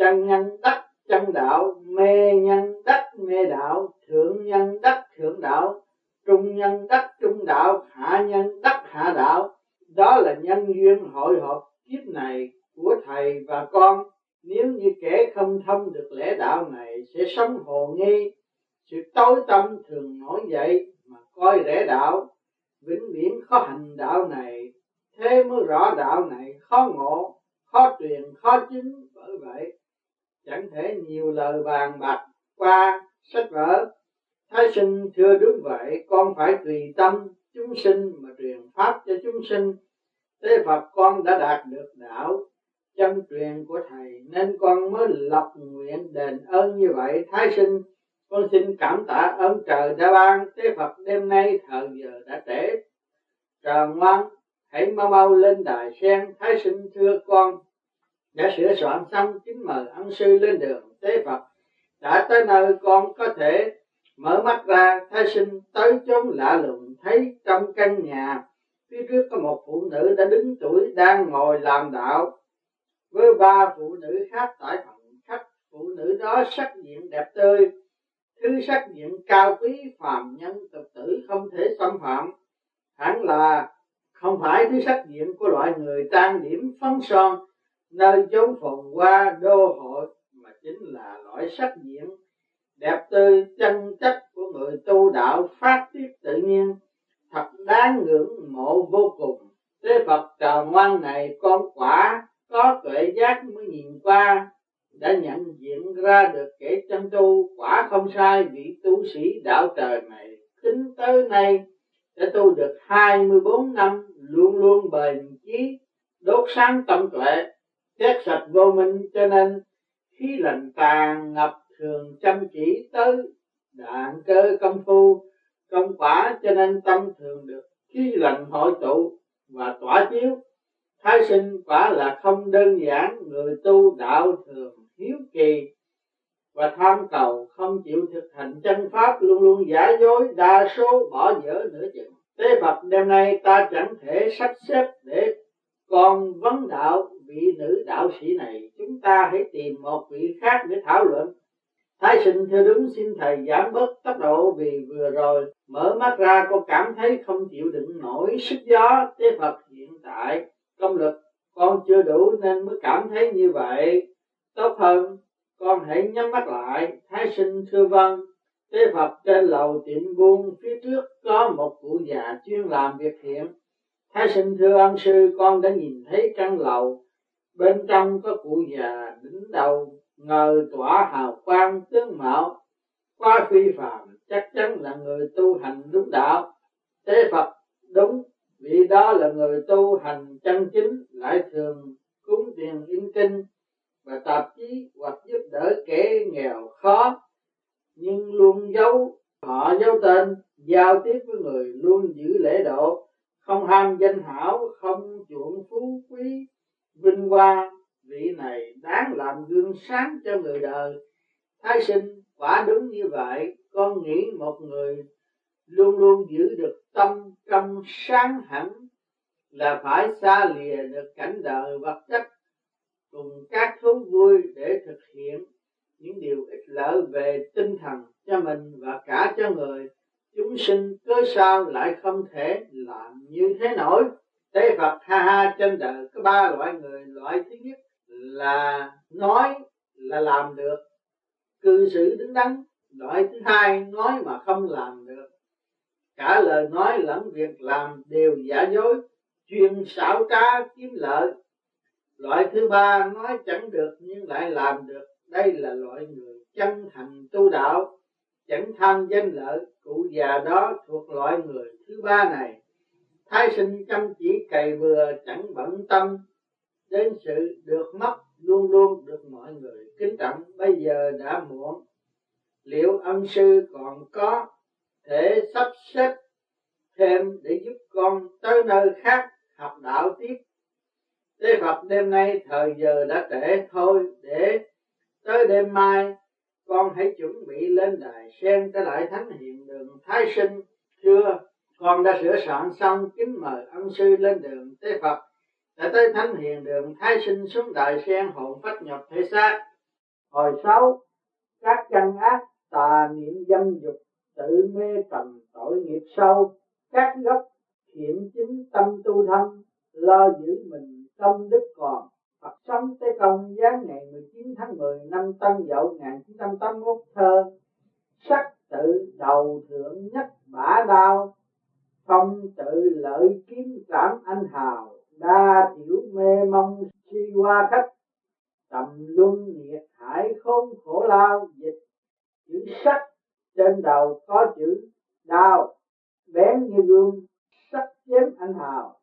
Speaker 1: chân nhân đắc chân đạo, mê nhân đắc mê đạo, thượng nhân đắc thượng đạo. Trung nhân đắc trung đạo, hạ nhân đắc hạ đạo. Đó là nhân duyên hội họp kiếp này của thầy và con. Nếu như kẻ không thông được lẽ đạo này, sẽ sống hồ nghi. Sự tối tâm thường nổi dậy mà coi rẻ đạo. Vĩnh viễn khó hành đạo này, thế mới rõ đạo này khó ngộ, khó truyền, khó chứng. Bởi vậy chẳng thể nhiều lời bàn bạc qua sách vở. Thái sinh thưa đúng vậy, con phải tùy tâm chúng sinh mà truyền pháp cho chúng sinh. Thế phật con đã đạt được đạo chân truyền của thầy, nên con mới lập nguyện đền ơn như vậy. Thái sinh, con xin cảm tạ ơn trời đã ban. Thế Phật đêm nay thời giờ đã trễ. Trời ngoan hãy mau mau lên đài sen. Thái sinh thưa con đã sửa soạn xong kính mời ân sư lên đường tế Phật. Đã tới nơi con có thể mở mắt ra thái sinh tới chốn lạ lùng, thấy trong căn nhà, phía trước có một phụ nữ đã đứng tuổi đang ngồi làm đạo. Với ba phụ nữ khác tại phòng khách, phụ nữ đó sắc diện đẹp tươi, thứ sắc diện cao quý, phàm nhân, tục tử không thể xâm phạm. Hẳn là không phải thứ sắc diện của loại người trang điểm phấn son nơi chốn phồn hoa đô hội mà chính là loại sắc diện đẹp tươi, chân chất của người tu đạo phát tiết tự nhiên, thật đáng ngưỡng mộ vô cùng. Thế Phật trò ngoan này con quả có tuệ giác mới nhìn qua, đã nhận diện ra được kẻ chân tu quả không sai vị tu sĩ đạo trời này. Tính tới nay, đã tu được 24 năm, luôn luôn bền chí, đốt sáng tâm tuệ xét sạch vô minh, cho nên khí lạnh tàn ngập thường chăm chỉ tới đạn cơ công phu, công quả, cho nên tâm thường được khí lạnh hội tụ và tỏa chiếu. Thái sinh quả là không đơn giản, người tu đạo thường hiếu kỳ và tham cầu, không chịu thực hành chân pháp, luôn luôn giả dối, đa số bỏ dở nửa chừng. Tế phật đêm nay ta chẳng thể sắp xếp để còn vấn đạo vị nữ đạo sĩ này, chúng ta hãy tìm một vị khác để thảo luận. Thái sinh theo đúng xin thầy giảm bớt tốc độ vì vừa rồi mở mắt ra con cảm thấy không chịu đựng nổi sức gió, tế Phật hiện tại, công lực, con chưa đủ nên mới cảm thấy như vậy. Tốt hơn, con hãy nhắm mắt lại. Thái sinh thưa vâng. Tế phật trên lầu tiệm buôn phía trước có một cụ già chuyên làm việc thiện thái sinh thưa ân sư, con đã nhìn thấy căn lầu bên trong có cụ già đứng đầu, ngờ tỏa hào quang tướng mạo. Quá phi phàm, chắc chắn là người tu hành đúng đạo. Thế phật, đúng, vì đó là người tu hành chân chính, lại thường cúng tiền in kinh. Và tạp chí hoặc giúp đỡ kẻ nghèo khó, nhưng luôn giấu, họ giấu tên, giao tiếp với người luôn giữ lễ độ. Không ham danh hảo, không chuộng phú quý vinh hoa vị này đáng làm gương sáng cho người đời. Thái sinh quả đúng như vậy, con nghĩ một người luôn luôn giữ được tâm trong sáng hẳn là phải xa lìa được cảnh đời vật chất, cùng các thú vui để thực hiện những điều ích lợi về tinh thần cho mình và cả cho người. Chúng sinh cớ sao lại không thể làm như thế nổi? Tế phật ha ha trên đời có ba loại người, loại thứ nhất là nói là làm được, cư xử đứng đắn. Loại thứ hai, nói mà không làm được. Cả lời nói lẫn việc làm đều giả dối, chuyên xảo trá kiếm lợi. Loại thứ ba, nói chẳng được nhưng lại làm được. Đây là loại người chân thành tu đạo, chẳng tham danh lợi. Cụ già đó thuộc loại người thứ ba này thái sinh chăm chỉ cày bừa chẳng bận tâm. Đến sự được mất luôn luôn được mọi người kính trọng, bây giờ đã muộn. Liệu ân sư còn có thể sắp xếp thêm để giúp con tới nơi khác học đạo tiếp? Thế Phật đêm nay thời giờ đã trễ thôi, để tới đêm mai con hãy chuẩn bị lên đài sen trở lại thánh hiện đường. Thái sinh, thưa con đã sửa soạn xong kính mời ân sư lên đường tế Phật, đã tới thánh hiền đường thái sinh xuống đại sen hồn phách nhập thể xác. Hồi sáu, các chân ác, tà niệm dâm dục, tự mê trầm tội nghiệp sâu, các gốc thiện chính tâm tu thân, lo giữ mình công đức còn. Phật sống Tế Công giáng ngày 19 tháng 10 năm Tân Dậu 1981 thơ, Sắc tự đầu thượng nhất bả đao Phong tự lợi kiếm cảm anh hào. Đa tiểu mê mong si qua khách. Tầm luân nhiệt hải không khổ lao. Dịch chữ sắc trên đầu có chữ đao. Bén như gương sắc chém anh hào.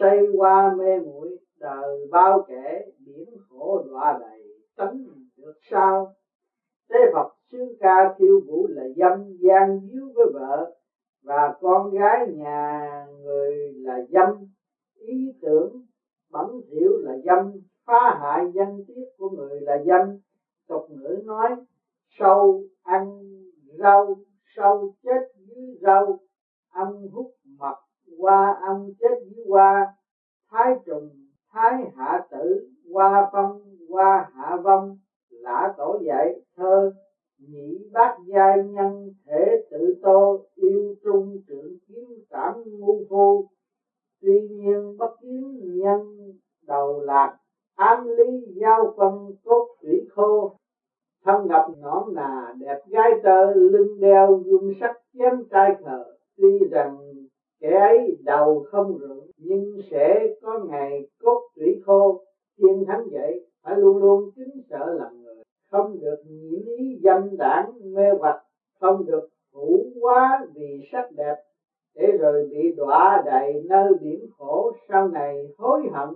Speaker 1: Say qua mê muội, đời bao kẻ biển khổ đọa đầy, tánh được sao? Thế phật xương ca khiêu vũ là dâm gian díu với vợ và con gái nhà người là dâm. Ý tưởng bẩn thỉu là dâm. Phá hại danh tiết của người là dâm. Tục ngữ nói, sâu ăn rau, sâu chết dưới rau. Ăn hút mật qua ăn chết dưới qua thái trùng, thái hạ tử qua phong qua hạ vong. Lã tổ dạy thơ nhị bát giai nhân thể tự tô yêu trung trưởng kiếm cảm ngu phu. Tuy nhiên bất kiến nhân đầu lạc, ám lý giao phân cốt thủy khô. Thân gặp nõn nà, đẹp gái tơ, lưng đeo gươm sắt, chém trai khờ tuy rằng kẻ ấy đầu không rượu, nhưng sẽ có ngày cốt thủy khô. Thiên thánh vậy phải luôn luôn kính sợ không được lý dâm đảng mê hoặc, không được hữu quá vì sắc đẹp, để rồi bị đọa đầy nơi biển khổ, sau này hối hận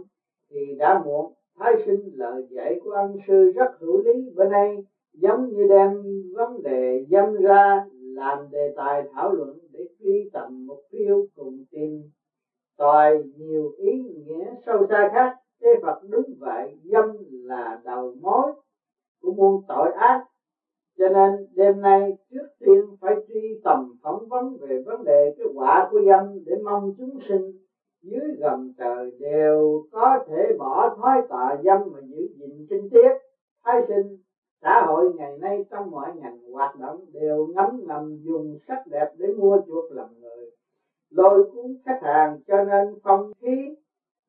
Speaker 1: thì đã muộn. Thái sinh lời dạy của ân sư rất hữu lý bên đây giống như đem vấn đề dâm ra làm đề tài thảo luận để truy tầm mục tiêu cùng tìm tòi nhiều ý nghĩa sâu xa khác. Thế Phật đúng vậy, dâm là đầu mối của muôn tội ác. Cho nên đêm nay trước tiên phải truy tầm phỏng vấn về vấn đề cái quả của dâm để mong chúng sinh dưới gầm trời đều có thể bỏ thói tà dâm mà giữ gìn trinh tiết. Thái sinh, xã hội ngày nay trong mọi ngành hoạt động đều ngấm ngầm dùng sắc đẹp để mua chuộc lòng người. Lôi cuốn khách hàng cho nên không khí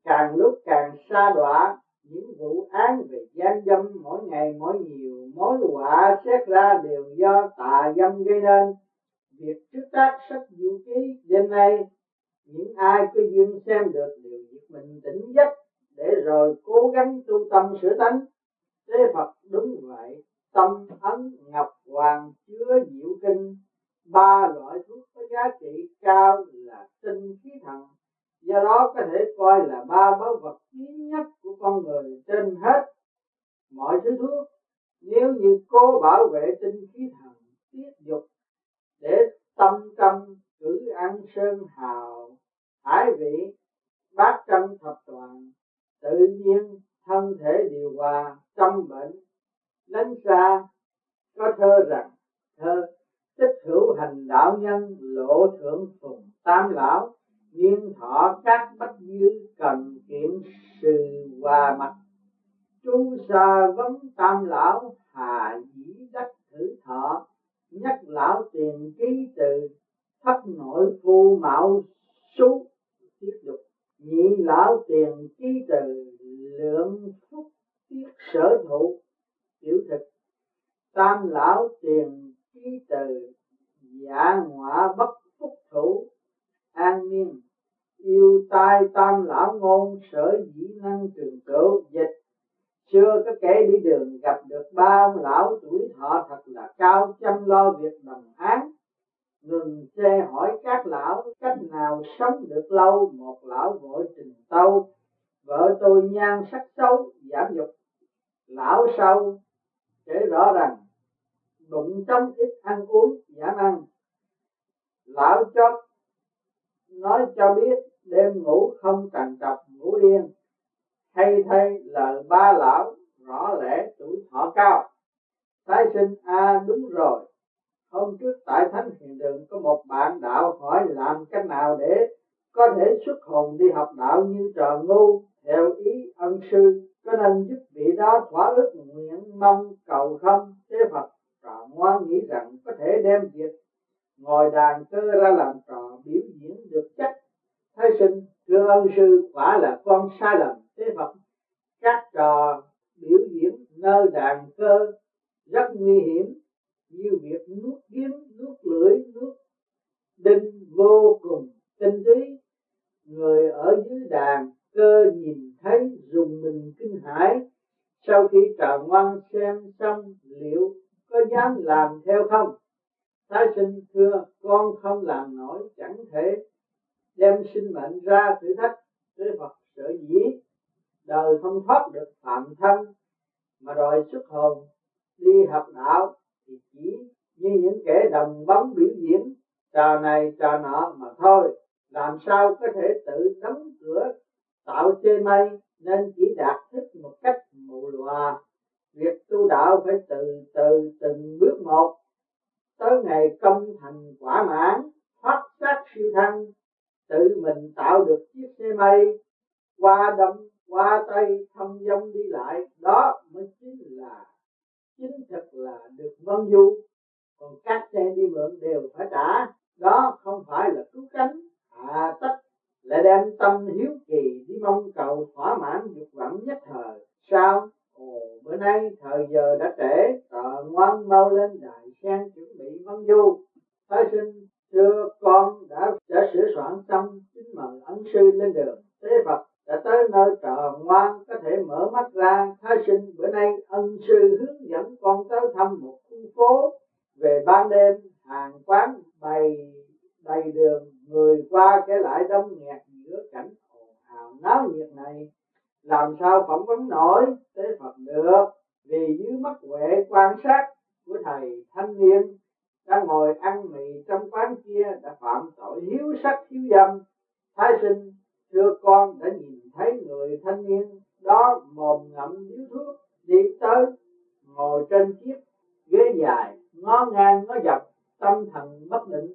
Speaker 1: càng lúc càng xa đọa những vụ án về gian dâm mỗi ngày, mỗi nhiều, mối họa xét ra đều do tà dâm gây nên. Việc trước tác sách vũ ký đêm nay, những ai có duyên xem được đều việc mình tỉnh giấc để rồi cố gắng tu tâm sửa tánh. Thế Phật đúng vậy, tâm ấn ngọc hoàng chứa diệu kinh. Ba loại thuốc có giá trị cao là tinh khí thần do đó có thể coi là ba báu vật quý nhất của con người trên hết mọi thứ thuốc. Nếu như cố bảo vệ tinh khí thần, tiết dục, để tâm tâm cử ăn sơn hào, hải vị, bát trăm thập toàn, tự nhiên thân thể điều hòa tâm bệnh đánh xa, có thơ rằng, thơ, tích hữu hành đạo nhân, lộ thượng phùng tam lão niên thọ các bách dư cần kiện sự hòa mặt. Chú sa vấn tam lão hà dĩ đắc thử thọ nhất lão tiền ký từ thất nội phu mạo số tiếp dục nhị lão tiền ký từ, lượng phúc tiết sở thụ, tiểu thực. Tam lão tiền ký từ, giả ngọa bất phúc thủ an niên yêu tai tam lão ngôn sở dĩ năng trường cửu dịch. Xưa có kẻ đi đường gặp được ba ông lão tuổi thọ thật là cao, chăm lo việc đồng áng ngừng xe hỏi các lão cách nào sống được lâu, một lão vội trình tâu, vợ tôi nhan sắc xấu giảm dục. Lão sau kể rõ rằng, bụng trong ít ăn uống giảm ăn. Lão chót nói cho biết đêm ngủ không trằn trọc ngủ yên. Hay thay lời ba lão rõ lẽ tuổi thọ cao. Tái sinh a à, đúng rồi. Hôm trước tại thánh hiền đường có một bạn đạo hỏi làm cách nào để có thể xuất hồn đi học đạo như trò ngu theo ý ân sư có nên giúp vị đó thỏa ước nguyện mong cầu không? Thế phật trò ngoan nghĩ rằng có thể đem việc ngồi đàn cơ ra làm trò biểu diễn được chắc thái sinh, thưa ân sư, quả là con sai lầm thế phật các trò biểu diễn nơi đàn cơ rất nguy hiểm, như việc nuốt kiếm nuốt lưỡi, nuốt đinh vô cùng tinh túy. Người ở dưới đàn cơ nhìn thấy dùng mình kinh hãi. Sau khi trà ngoan xem xong, liệu có dám làm theo không? Thái sinh, thưa, con không làm nổi, chẳng thể đem sinh mệnh ra thử thách với Phật sở dĩ đời không thoát được phạm thân mà đòi xuất hồn, đi học đạo thì chỉ như những kẻ đồng bóng biểu diễn trò này trò nọ mà thôi. Làm sao có thể tự đóng cửa, tạo chê mây nên chỉ đạt thức một cách mù lòa. Việc tu đạo phải từ từ từng bước một, tới ngày công thành quả mãn, thoát xác siêu thân tự mình tạo được chiếc xe mây qua đông qua tây thâm dông đi lại. Đó mới chính là, chính thực là được vân du. Còn các xe đi mượn đều phải trả. Đó không phải là cứu cánh. Hạ tất lại đem tâm hiếu kỳ đi mong cầu thỏa mãn dục vọng nhất thời. Sao? Ồ, bữa nay thời giờ đã trễ. Tờ ngoan mau lên đại sen chuẩn bị vân du. Thái sinh xưa con đã đã sửa soạn tâm kính mừng ân sư lên đường. Thế phật đã tới nơi trợ ngoan, có thể mở mắt ra thái sinh. Bữa nay ân sư hướng dẫn con tới thăm một khu phố. Về ban đêm, hàng quán bày đầy đường, người qua kể lại đông nghẹt giữa cảnh ồn ào náo nhiệt này. Làm sao phỏng vấn nổi? Tế phật được, vì dưới mắt huệ quan sát của thầy thanh niên đang ngồi ăn mì trong quán kia đã phạm tội hiếu sắc, hiếu dâm. Thái sinh, thưa con, đã nhìn thấy người thanh niên đó mồm ngậm điếu thuốc, đi tới, ngồi trên chiếc ghế dài, ngó ngang, ngó dọc, tâm thần bất định.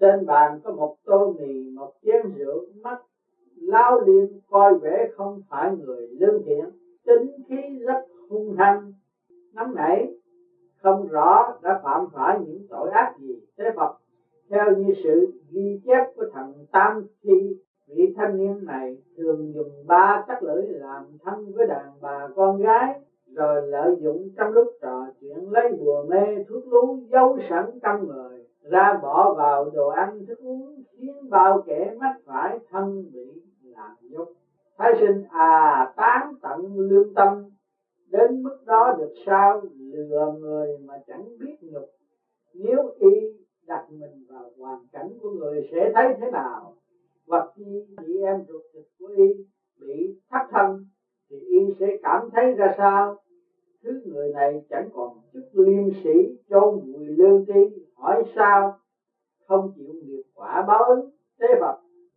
Speaker 1: Trên bàn có một tô mì, một chén rượu, mắt lao liên coi vẻ không phải người lương thiện. Tính khí rất hung hăng. Nóng nảy không rõ đã phạm phải những tội ác gì. Thế Phật, theo như sự ghi chép của thằng Tam chi vị thanh niên này thường dùng ba chất lưỡi làm thân với đàn bà con gái, rồi lợi dụng trong lúc trò chuyện lấy bùa mê thuốc lú giấu sẵn trong người, ra bỏ vào đồ ăn thức uống, khiến bao kẻ mắc phải thân bị làm nhục. Thái sinh à tán tận lương tâm đến mức đó được sao lừa người mà chẳng biết nhục. Nếu y đặt mình vào hoàn cảnh của người sẽ thấy thế nào? Hoặc khi chị em ruột thịt của y bị thất thân, thì y sẽ cảm thấy ra sao? Thứ người này chẳng còn chút liêm sĩ chôn người lương tri hỏi sao? Không chịu nghiệp quả báo ứng thế vật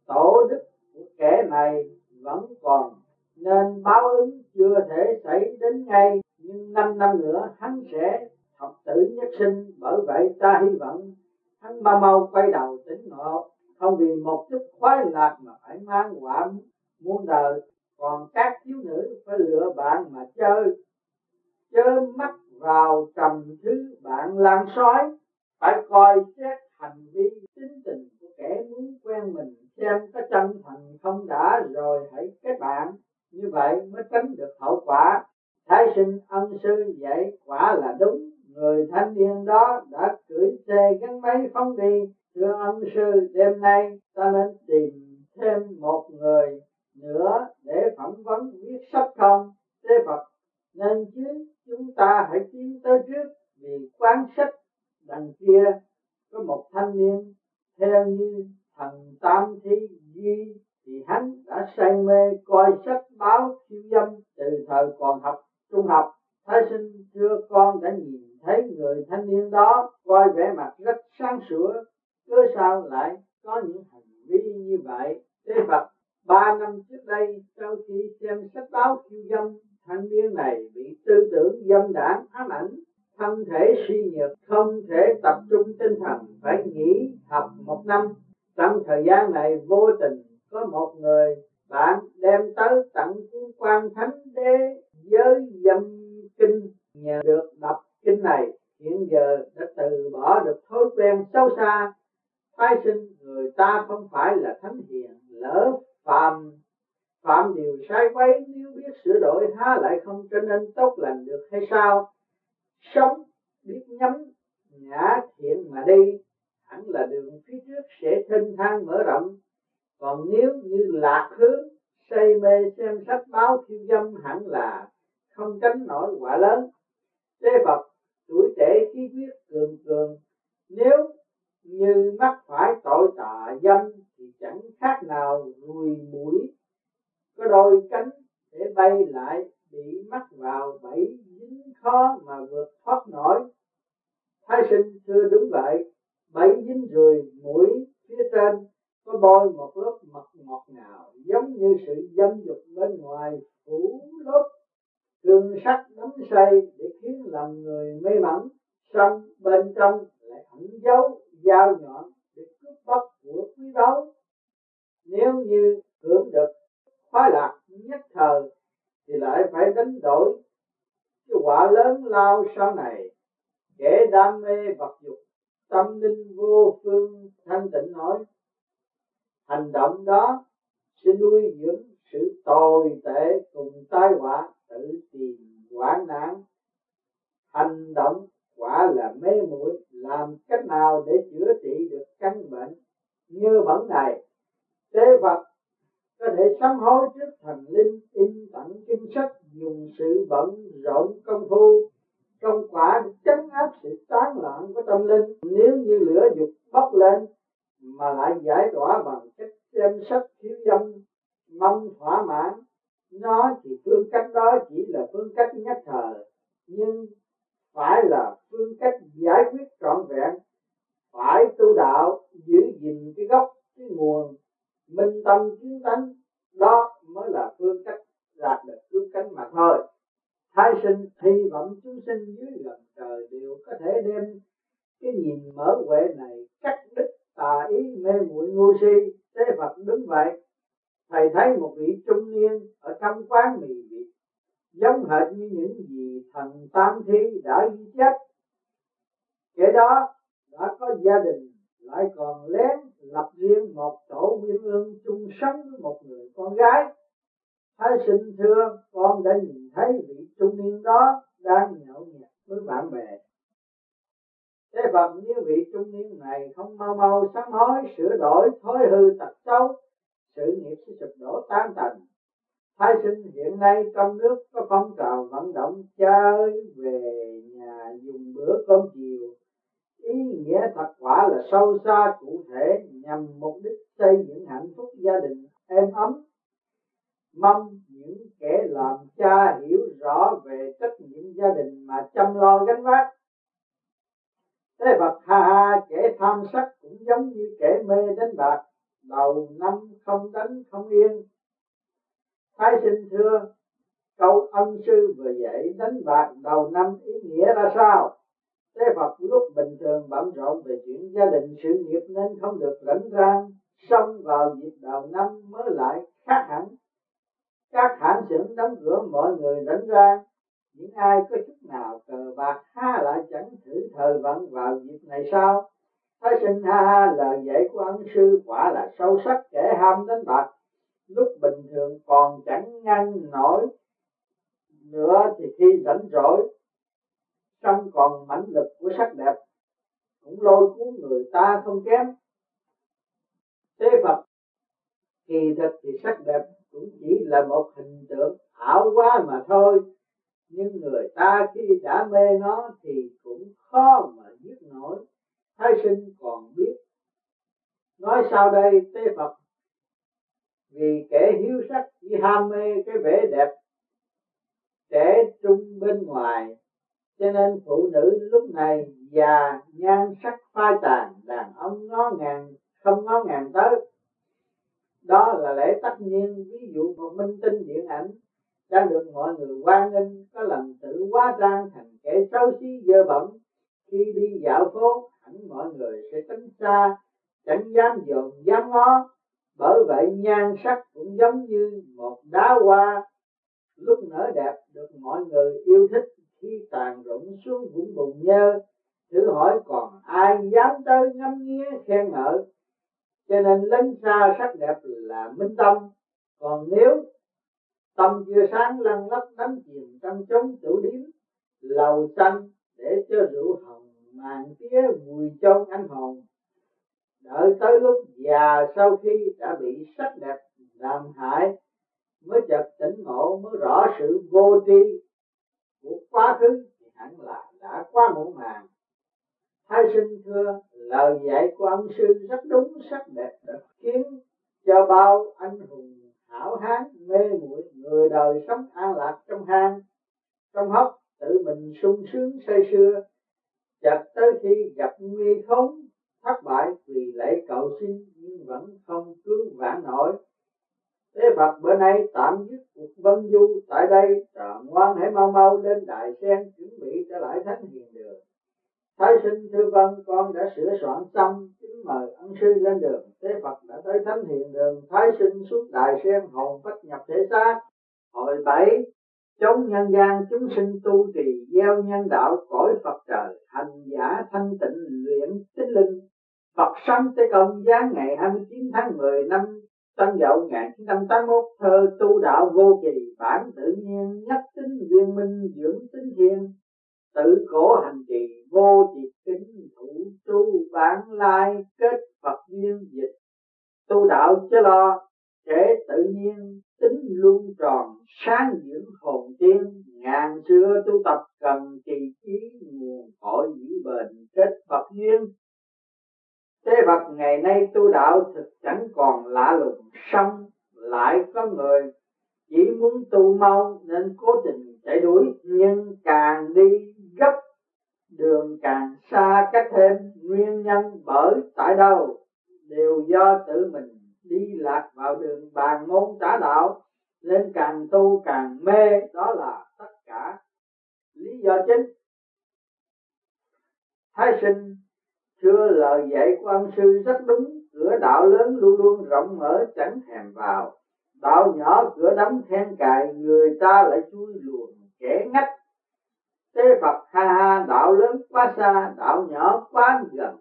Speaker 1: tổ đức của kẻ này vẫn còn nên báo ứng chưa thể xảy đến ngay, nhưng năm năm nữa hắn sẽ học tử nhất sinh bởi vậy ta hy vọng hắn mau mau quay đầu tỉnh ngộ. Không vì một chút khoái lạc mà phải mang quả muôn đời, còn các thiếu nữ phải lựa bạn mà chơi. Chớ mắt vào trầm thứ bạn lan sói, phải coi xét hành vi tính tình của kẻ muốn quen mình, xem có chân thành không đã rồi hãy kết bạn như vậy mới tránh được hậu quả. Thái sinh ân sư dạy quả là đúng. Người thanh niên đó đã cưỡi xe gắn máy phóng đi. Thưa ân sư, đêm nay ta nên tìm thêm một người nữa để phỏng vấn viết sách không. Thế phật, nên chứ chúng ta hãy tiến tới trước vì quán sách đằng kia. Có một thanh niên theo như thần tam thi di thì hắn đã say mê coi sách báo khiêu dâm từ thời còn học, trung học. Thái sinh thưa con đã nhìn thấy người thanh niên đó coi vẻ mặt rất sáng sủa. Cớ sao lại có những hành vi như vậy? Thế phật, ba năm trước đây, sau khi xem sách báo khiêu dâm, thanh niên này bị tư tưởng dâm đảng ám ảnh. Thân thể suy nhược, không thể tập trung tinh thần, phải nghỉ học một năm. Trong thời gian này vô tình có một người bạn đem tới tặng cuốn quan thánh đế giới dâm kinh. Nhờ được đọc kinh này, hiện giờ đã từ bỏ được thói quen xấu xa. Tái sinh người ta không phải là thánh hiền, lỡ phạm phạm điều sai quấy, nếu biết sửa đổi, há lại không trở nên tốt lành được hay sao? Sống biết nhắm, ngã thiện mà đi, hẳn là đường phía trước sẽ thênh thang mở rộng còn nếu như lạc hướng say mê xem sách báo khiêu dâm hẳn là không tránh nổi quả lớn. Thế Phật, tuổi trẻ khí huyết cường cường, nếu như mắc phải tội tà dâm thì chẳng khác nào ruồi mũi, có đôi cánh để bay lại bị mắc vào bẫy dính khó mà vượt thoát nổi. Thái sinh thưa đúng vậy, bẫy dính ruồi mũi phía trên có bôi một lớp mật ngọt ngào, giống như sự dâm dục bên ngoài phủ lớp. Gương sắc đắm say để khiến lòng người mê mẩn xong bên trong lại ẩn giấu, dao nhọn để cướp bóc của quý báu. Nếu như hưởng được khoái lạc nhất thời, thì lại phải đánh đổi cái quả lớn lao sau này. Kẻ đam mê vật dục, tâm linh vô phương thanh tịnh nói hành động đó sẽ nuôi dưỡng sự tồi tệ cùng tai họa, tự tìm quả nạn. Hành động quả là mê muội, làm cách nào để chữa trị được căn bệnh? Như bẩn này, tế vật có thể sám hối trước thần linh, in tặng kinh sách, dùng sự bận rộn công phu trong quả chấn áp sự tán loạn của tâm linh. Nếu như lửa dục bốc lên mà lại giải tỏa bằng cách xem sách thiếu dâm, mong thỏa mãn. Nó thì phương cách đó chỉ là phương cách nhất thời, nhưng phải là phương cách giải quyết trọn vẹn. Phải tu đạo, giữ gìn cái gốc, cái nguồn, minh tâm kiến tánh, đó mới là phương cách đạt được phương cánh mà thôi. Thái sinh, hy vọng chúng sinh dưới lòng trời đều có thể đem cái nhìn mở huệ này cắt đứt tà ý mê muội ngu si thế Phật đứng vậy. Thầy thấy một vị trung niên ở trong quán mì vị, giống hệt như những gì thần tam thi đã ghi chép. Kể đó, đã có gia đình lại còn lén lập riêng một tổ nguyên ương chung sống với một người con gái. Thái sinh thưa, con đã nhìn thấy vị trung niên đó đang nhậu nhẹt với bạn bè thế bậc như vị trung niên này không mau mau sám hối, sửa đổi thối hư tật xấu, sự nghiệp sẽ sụp đổ tan tành. Thái sinh hiện nay trong nước có phong trào vận động chơi về nhà dùng bữa cơm chiều. Ý nghĩa thật quả là sâu xa cụ thể nhằm mục đích xây dựng hạnh phúc gia đình êm ấm. Mong những kẻ làm cha hiểu rõ về trách nhiệm gia đình mà chăm lo gánh vác thế Phật ha ha kẻ tham sắc cũng giống như kẻ mê đánh bạc, đầu năm không đánh không yên. Thái sinh thưa, câu ân sư vừa dạy đánh bạc, đầu năm ý nghĩa ra sao? Thế Phật lúc bình thường bận rộn về chuyện gia đình, sự nghiệp nên không được rảnh rang, xong vào dịp đầu năm mới lại khác hẳn. Các hãng xưởng đóng cửa, mọi người rảnh rang những ai có chút nào cờ bạc, ha lại chẳng thử thời vận vào dịp này sao? Thái sinh, ha ha, lời dạy của ân sư quả là sâu sắc kẻ ham đánh bạc. Lúc bình thường còn chẳng ngăn nổi nữa thì khi rảnh rỗi trong còn mãnh lực của sắc đẹp, cũng lôi cuốn người ta không kém. Thế phật, kỳ thực thì sắc đẹp cũng chỉ là một hình tượng ảo quá mà thôi nhưng người ta khi đã mê nó thì cũng khó mà giết nổi. Thái sinh còn biết. Nói sau đây, tế phật, vì kẻ hiếu sắc chỉ ham mê cái vẻ đẹp trẻ trung bên ngoài, cho nên phụ nữ lúc này già, nhan sắc, phai tàn, đàn ông ngó ngàng, không ngó ngàng tới. Đó là lẽ tất nhiên. Ví dụ một minh tinh điện ảnh đang được mọi người quan nghênh, có lần tự quá trang thành kẻ xấu xí dơ bẩn. Khi đi dạo phố, hẳn mọi người sẽ tránh xa, chẳng dám dòm dám ngó. Bởi vậy, nhan sắc cũng giống như một đá hoa. Lúc nở đẹp, được mọi người yêu thích. Khi tàn rụng xuống vũng bùn nhơ, thử hỏi còn ai dám tới ngắm nghía khen ngợi. Cho nên lấn xa sắc đẹp là minh tâm còn nếu tâm chưa sáng lăn lấp đắm chìm trong chống tử điếm, lầu xanh để cho rượu hồng màn tía mùi trong anh hồn. Đợi tới lúc già sau khi đã bị sắc đẹp làm hại, mới chợt tỉnh ngộ, mới rõ sự vô tri của quá khứ thì hẳn là đã quá muộn màng. Thái sinh thưa, lời dạy của ông sư rất đúng, sắc đẹp đã khiến cho bao anh hùng hảo hán mê muội người đời sống an lạc trong hang, trong hốc tự mình sung sướng say sưa. Chợt tới khi gặp nguy khốn, thất bại vì lễ cầu xin nhưng vẫn không cứu vãn nổi. Thế Phật bữa nay tạm dứt cuộc vân du tại đây trợ ngoan hãy mau mau lên đại sen chuẩn bị trở lại thánh hiền đường thái sinh thư vân con đã sửa soạn tâm kính mời ân sư lên đường. Thế phật đã tới thánh hiện đường. Thái sinh xuống đại sen hồn phách nhập thể xác. Hồi bảy, chống nhân gian chúng sinh tu trì, gieo nhân đạo, cõi phật trời, hành giả thanh tịnh, luyện tinh linh. Phật sanh Tế Công giáng ngày 29 tháng 10 năm Tân Dậu 1981 thơ tu đạo vô kỳ bản tự nhiên, nhất tính viên minh, dưỡng tính thiên tự cổ hành trì, vô diệt kính thủ tu bản lai, kết Phật duyên dịch. Tu đạo chớ lo kể tự nhiên, tính luôn tròn, sáng dưỡng hồn tiên. Ngàn xưa tu tập cần trì trí nguồn cội giữ bền, kết Phật duyên thế Phật ngày nay tu đạo thực chẳng còn lạ lùng xong lại có người chỉ muốn tu mau nên cố tình chạy đuổi nhưng càng đi gấp, đường càng xa cách thêm. Nguyên nhân bởi tại đâu? Đều do tự mình đi lạc vào đường bàn môn tả đạo. Nên càng tu càng mê, đó là tất cả lý do chính. Thái sinh thưa lời dạy của ông sư rất đúng. Cửa đạo lớn luôn luôn rộng mở, chẳng thèm vào. Đạo nhỏ cửa đóng then cài, người ta lại chui luồn kẻ ngách. Thế phật ha ha, đạo lớn quá xa, đạo nhỏ quá gần.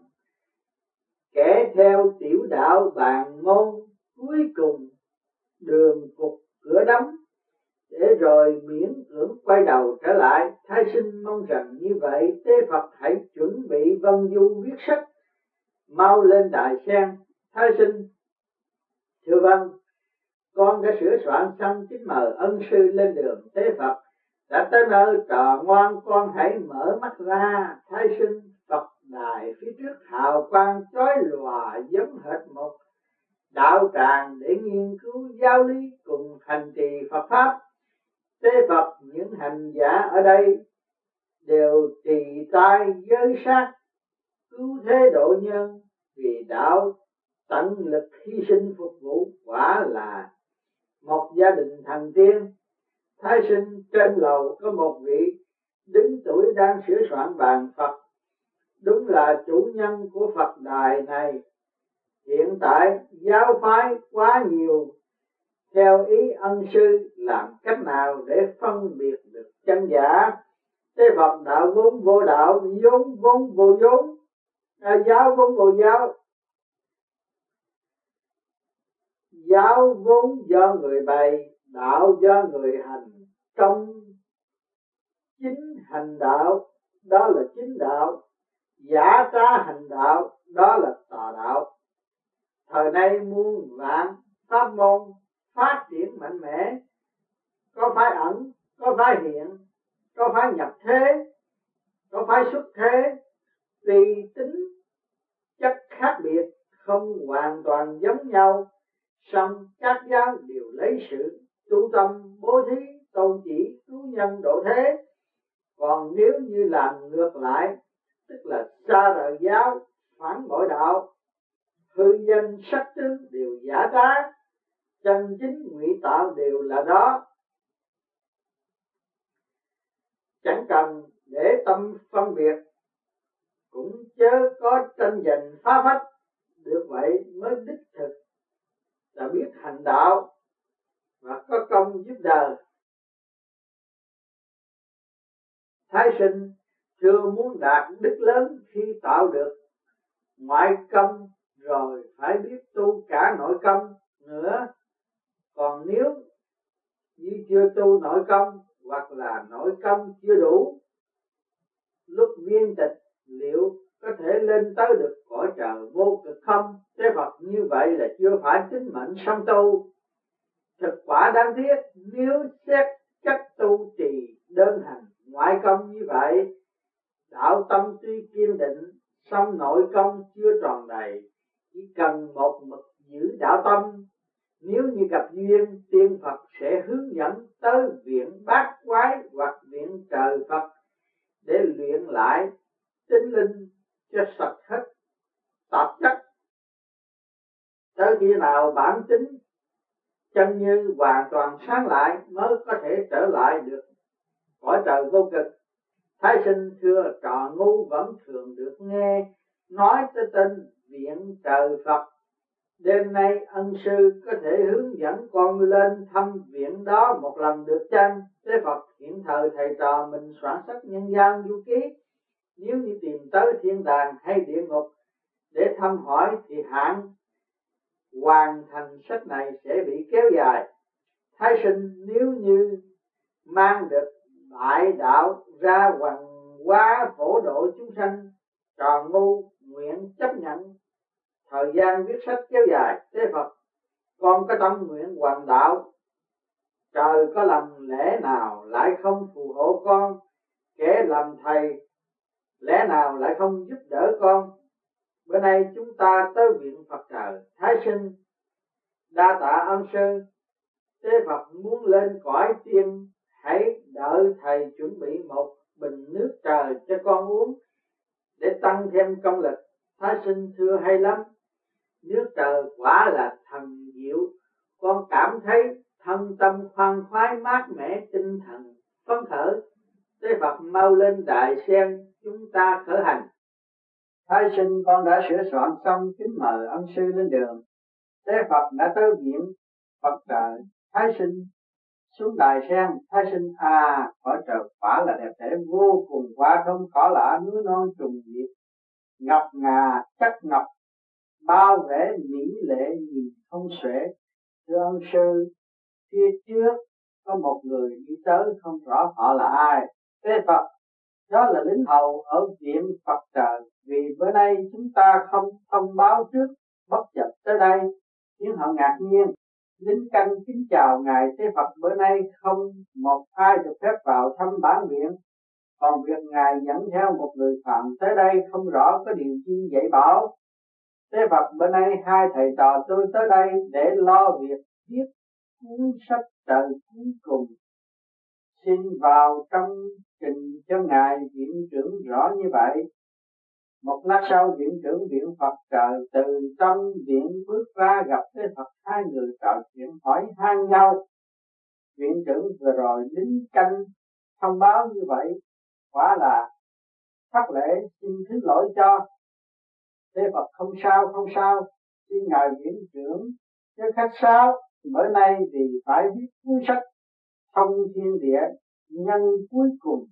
Speaker 1: Kẻ theo tiểu đạo bàn môn cuối cùng đường cục cửa đóng. Để rồi miễn cưỡng quay đầu trở lại, thái sinh mong rằng như vậy tế phật hãy chuẩn bị vân du viết sách mau lên đại sen. Thái sinh, thưa vâng con đã sửa soạn xong chính mời ân sư lên đường. Tế phật đã tới nơi trò ngoan, con hãy mở mắt ra thái sinh phật đài phía trước hào quang chói lòa giống hệt một đạo tràng để nghiên cứu giáo lý cùng hành trì Phật pháp. Tế Phật, những hành giả ở đây đều trì tai giới sát, cứu thế độ nhân vì đạo tận lực hy sinh phục vụ quả là một gia đình thành tiên. Thái sinh trên lầu có một vị đứng tuổi đang sửa soạn bàn phật. Đúng là chủ nhân của phật đài này. Hiện tại giáo phái quá nhiều. Theo ý ân sư làm cách nào để phân biệt được chân giả? Thế phật đạo vốn vô đạo vốn vốn vô vốn. À, giáo vốn vô giáo. Giáo vốn do người bày đạo do người hành trong chính hành đạo, đó là chính đạo. Giả trá hành đạo, đó là tà đạo. Thời nay muôn vạn pháp môn phát triển mạnh mẽ, có phải ẩn, có phải hiện, có phải nhập thế, có phải xuất thế, tùy tính chất khác biệt không hoàn toàn giống nhau, song các giáo đều lấy sự tu tâm bố thí tôn chỉ cứu nhân độ thế, còn nếu như làm ngược lại, tức là xa rời giáo, phản bội đạo, hư danh sắc tướng đều giả tá, chân chính ngụy tạo đều là đó. Chẳng cần để tâm phân biệt, cũng chớ có tranh giành phá phách, được vậy mới đích thực, là biết hành đạo và có công giúp đời. Thái sinh chưa muốn đạt đức lớn khi tạo được ngoại công, rồi phải biết tu cả nội công nữa. Còn nếu như chưa tu nội công hoặc là nội công chưa đủ, lúc viên tịch liệu có thể lên tới được cõi trời vô cực không? Thế Phật như vậy là chưa phải tính mệnh song tu. Thực quả đáng tiếc, nếu xét chất tu trì đơn hành ngoại công như vậy, đạo tâm tuy kiên định, song nội công chưa tròn đầy. Chỉ cần một mực giữ đạo tâm, nếu như gặp duyên, tiên phật sẽ hướng dẫn tới viện bát quái hoặc viện trời phật để luyện lại tinh linh cho sạch hết tạp chất. Tới khi nào bản tính chân như hoàn toàn sáng lại mới có thể trở lại được cõi trời vô cực. Thái sinh thưa, trò ngu vẫn thường được nghe, nói tới tên viện trời phật. Đêm nay ân sư có thể hướng dẫn con lên thăm viện đó một lần được chăng? Thế phật hiện thời thầy trò mình soạn sách nhân gian du ký. Nếu như tìm tới thiên đàng hay địa ngục để thăm hỏi thì hạn hoàn thành sách này sẽ bị kéo dài. Thái sinh nếu như mang được đại đạo ra hoàng quá phổ độ chúng sanh tròn ngu, nguyện chấp nhận. Thời gian viết sách kéo dài, thế phật, con có tâm nguyện hoàn đạo. Trời có làm lẽ nào lại không phù hộ con? Kẻ làm thầy, lẽ nào lại không giúp đỡ con? Bữa nay chúng ta tới viện phật trời thái sinh, đa tạ ân sư. Thế phật muốn lên cõi tiên hãy đợi thầy chuẩn bị một bình nước trời cho con uống để tăng thêm công lực. Thái sinh thưa hay lắm, nước trời quả là thần diệu. Con cảm thấy thân tâm khoan khoái, mát mẻ, tinh thần phấn khởi. Thế Phật mau lên đại sen, chúng ta khởi hành. Thái sinh, con đã sửa soạn xong kính mời ân sư lên đường. Thế phật đã tới viện phật trời thái sinh xuống đài sen, thái sinh à cõi trời quả là đẹp đẽ, vô cùng quá không cỏ lạ núi non trùng điệp. Ngọc ngà, chắc ngọc, bao vẻ mỹ lệ nhìn không xuể. Thưa ông sư, phía trước có một người đi tới, không rõ họ là ai. Thế phật, đó là lính hầu ở viện phật trời. Vì bữa nay chúng ta không thông báo trước, bất chợt tới đây khiến họ ngạc nhiên lính canh kính chào ngài thế phật. Bữa nay không một ai được phép vào thăm bản viện còn việc ngài dẫn theo một người phạm tới đây không rõ có điều chi dạy bảo. Thế phật, bữa nay hai thầy trò tôi tới đây để lo việc viết cuốn sách trời cuối cùng. Xin vào trong trình cho ngài viện trưởng rõ như vậy một lát sau, viện trưởng viện Phật trời từ trong viện bước ra gặp Thế Phật. Hai người trò chuyện hỏi han nhau. Viện trưởng vừa rồi lính canh thông báo như vậy, quả là thất lễ xin thứ lỗi cho. Thế Phật không sao không sao. Xin ngài viện trưởng cho khách sao bữa nay thì phải viết cuốn sách thông thiên địa, nhân cuối cùng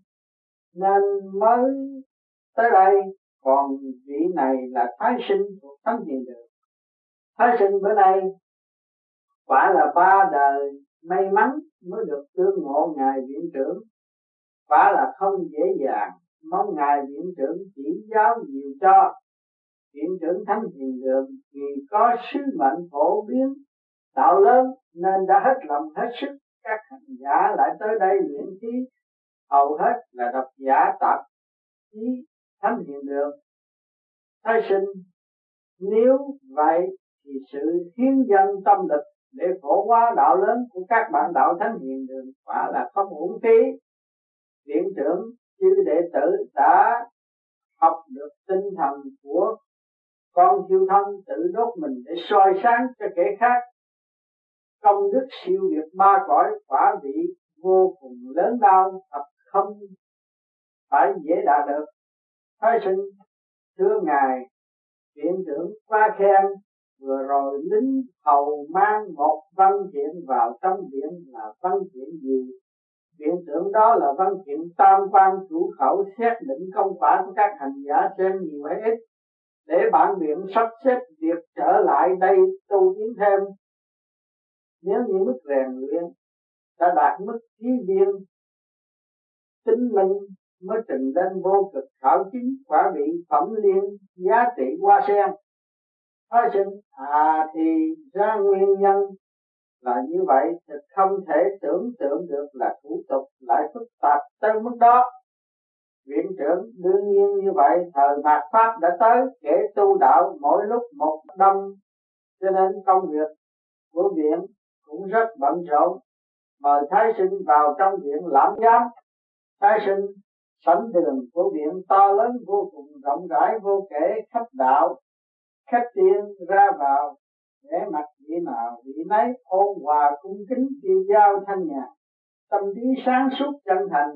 Speaker 1: nên mới tới đây còn vị này là thái sinh của thánh hiền đường. Thái sinh bữa nay quả là ba đời may mắn mới được tương ngộ ngài viện trưởng. Quả là không dễ dàng, mong ngài viện trưởng chỉ giáo nhiều cho. Viện trưởng thánh hiền đường vì có sứ mệnh phổ biến, đạo lớn nên đã hết lòng hết sức. Các hành giả lại tới đây luyện khí, hầu hết là độc giả tập chí thánh hiện được. Thái sinh, nếu vậy thì sự hiến dân tâm lực để phổ hóa đạo lớn của các bạn đạo thánh hiện đường quả là không uổng phí. Viện trưởng chư đệ tử đã học được tinh thần của con siêu thân tự đốt mình để soi sáng cho kẻ khác. Công đức siêu việt ba cõi quả vị vô cùng lớn lao, thật không phải dễ đạt được thái sinh, thưa ngài, viện trưởng qua khen vừa rồi lính hầu mang một văn kiện vào trong viện là văn kiện gì? Viện trưởng đó là văn kiện tam quan chủ khẩu xét định công quả của các hành giả xem nhiều hay ít. Để bản viện sắp xếp việc trở lại đây tu tiến thêm. Nếu như mức rèn luyện đã đạt mức trí viên, tính minh mới trình lên vô cực khảo chính quả vị phẩm liên giá trị hoa sen. Phát sinh à thì ra nguyên nhân là như vậy, thì không thể tưởng tượng được là thủ tục lại phức tạp tới mức đó. Viện trưởng đương nhiên như vậy, thời mạt pháp đã tới kể tu đạo mỗi lúc một đông. Cho nên công việc của viện cũng rất bận rộn. Mời thái sinh vào trong viện lãm giám. Thái sinh sẵn đường của biển to lớn, vô cùng rộng rãi, vô kể khắp đạo khách tiên, ra vào để mặt vị nào vị nấy, ôn hòa, cung kính, tiêu giao, thanh nhàn. Tâm trí sáng suốt, chân thành,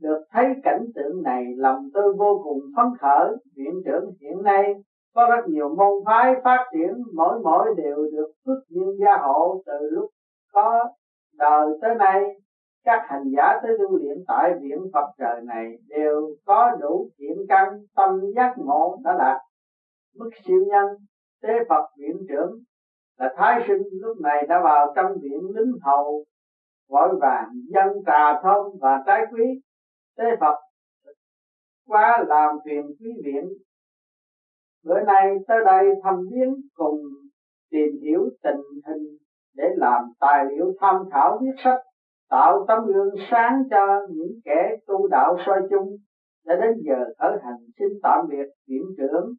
Speaker 1: được thấy cảnh tượng này, lòng tôi vô cùng phấn khởi. Viện trưởng hiện nay có rất nhiều môn phái phát triển, mỗi mỗi đều được phước duyên gia hộ từ lúc có đời tới nay các hành giả tới tu luyện tại viện Phật trời này đều có đủ thiện căn, tâm giác ngộ đã đạt. Mức siêu nhân tế Phật viện trưởng, là Thái sinh lúc này đã vào trong viện lính hầu, vội vàng dân trà thông và trái quý. Tế Phật qua làm phiền quý viện. Bữa nay tới đây thăm viếng cùng tìm hiểu tình hình để làm tài liệu tham khảo viết sách tạo tấm gương sáng cho những kẻ tu đạo soi chung, đã đến giờ khởi hành xin tạm biệt viện trưởng.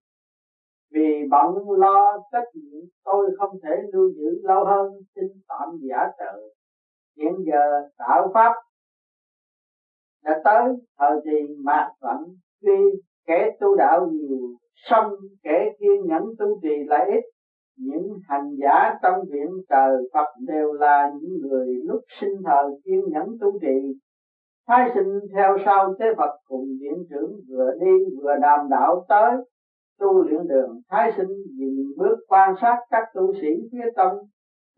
Speaker 1: Vì bận lo trách nhiệm, tôi không thể lưu giữ lâu hơn, xin tạm giả trợ. Hiện giờ tạo pháp đã tới thời kỳ mạt vận tuy kẻ tu đạo nhiều xong kẻ kiên nhẫn tu trì lại ít những hành giả trong viện trời Phật đều là những người lúc sinh thời kiên nhẫn tu trì thái sinh theo sau tế Phật cùng viện trưởng vừa đi vừa đàm đạo tới, tu luyện đường thái sinh dừng bước quan sát các tu sĩ phía trong,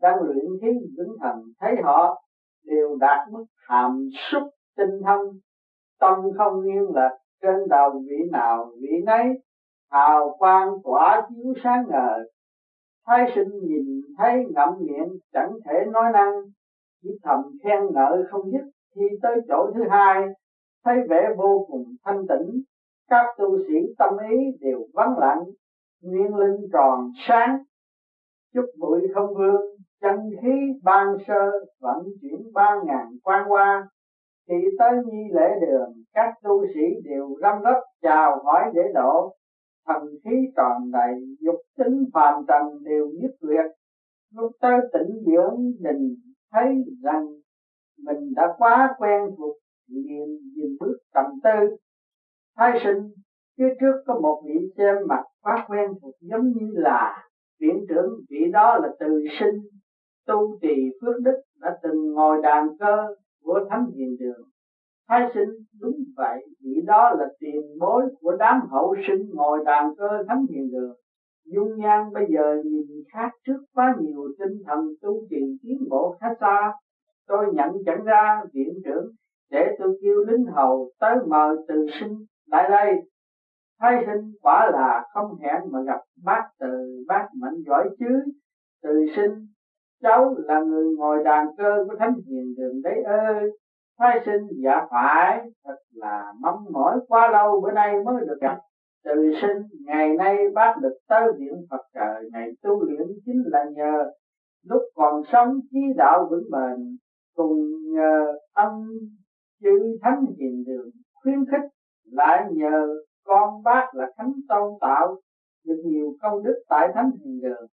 Speaker 1: đang luyện khí vững thần, thấy họ đều đạt mức hàm xúc tinh thông. Tâm không nghiêng lệch, trên đầu vị nào vị nấy, hào quang tỏa chiếu sáng ngời thái sinh nhìn thấy ngậm miệng, chẳng thể nói năng. Chỉ thầm khen ngợi không dứt, khi tới chỗ thứ hai, thấy vẻ vô cùng thanh tịnh các tu sĩ tâm ý đều vắng lặng, nguyên linh tròn sáng. Chút bụi không vương, chân khí ban sơ, vận chuyển ba ngàn quan qua thì tới nghi lễ đường, các tu sĩ đều răm rắp chào hỏi để độ thần khí tròn đầy, dục tính phàm trần đều nhất liệt lúc tới tỉnh dưỡng đình thấy rằng mình đã quá quen thuộc, liền dừng bước tầm tư. Thái sinh, phía trước có một vị xem mặt quá quen thuộc giống như là viện trưởng, vị đó là từ sinh, tu trì phước đức, đã từng ngồi đàn cơ của thánh hiền đường thái sinh đúng vậy, vì đó là tiền bối của đám hậu sinh ngồi đàn cơ thánh hiền đường. Dung nhan bây giờ nhìn khác trước quá nhiều tinh thần tu trì tiến bộ khá xa. Tôi nhận chẳng ra viện trưởng để tôi kêu lính hầu tới mời từ sinh lại đây. Thái sinh quả là không hẹn mà gặp bác từ bác mạnh giỏi chứ. Từ sinh, cháu là người ngồi đàn cơ của thánh hiền đường đấy ơi thái sinh dạ phải, thật là mong mỏi quá lâu bữa nay mới được gặp. Từ sinh, ngày nay bác được tới điện Phật trời này tu luyện chính là nhờ lúc còn sống chí đạo vững bền, cùng nhờ âm chữ thánh hiền đường khuyến khích, lại nhờ con bác là thánh tôn tạo được nhiều công đức tại thánh hiền đường.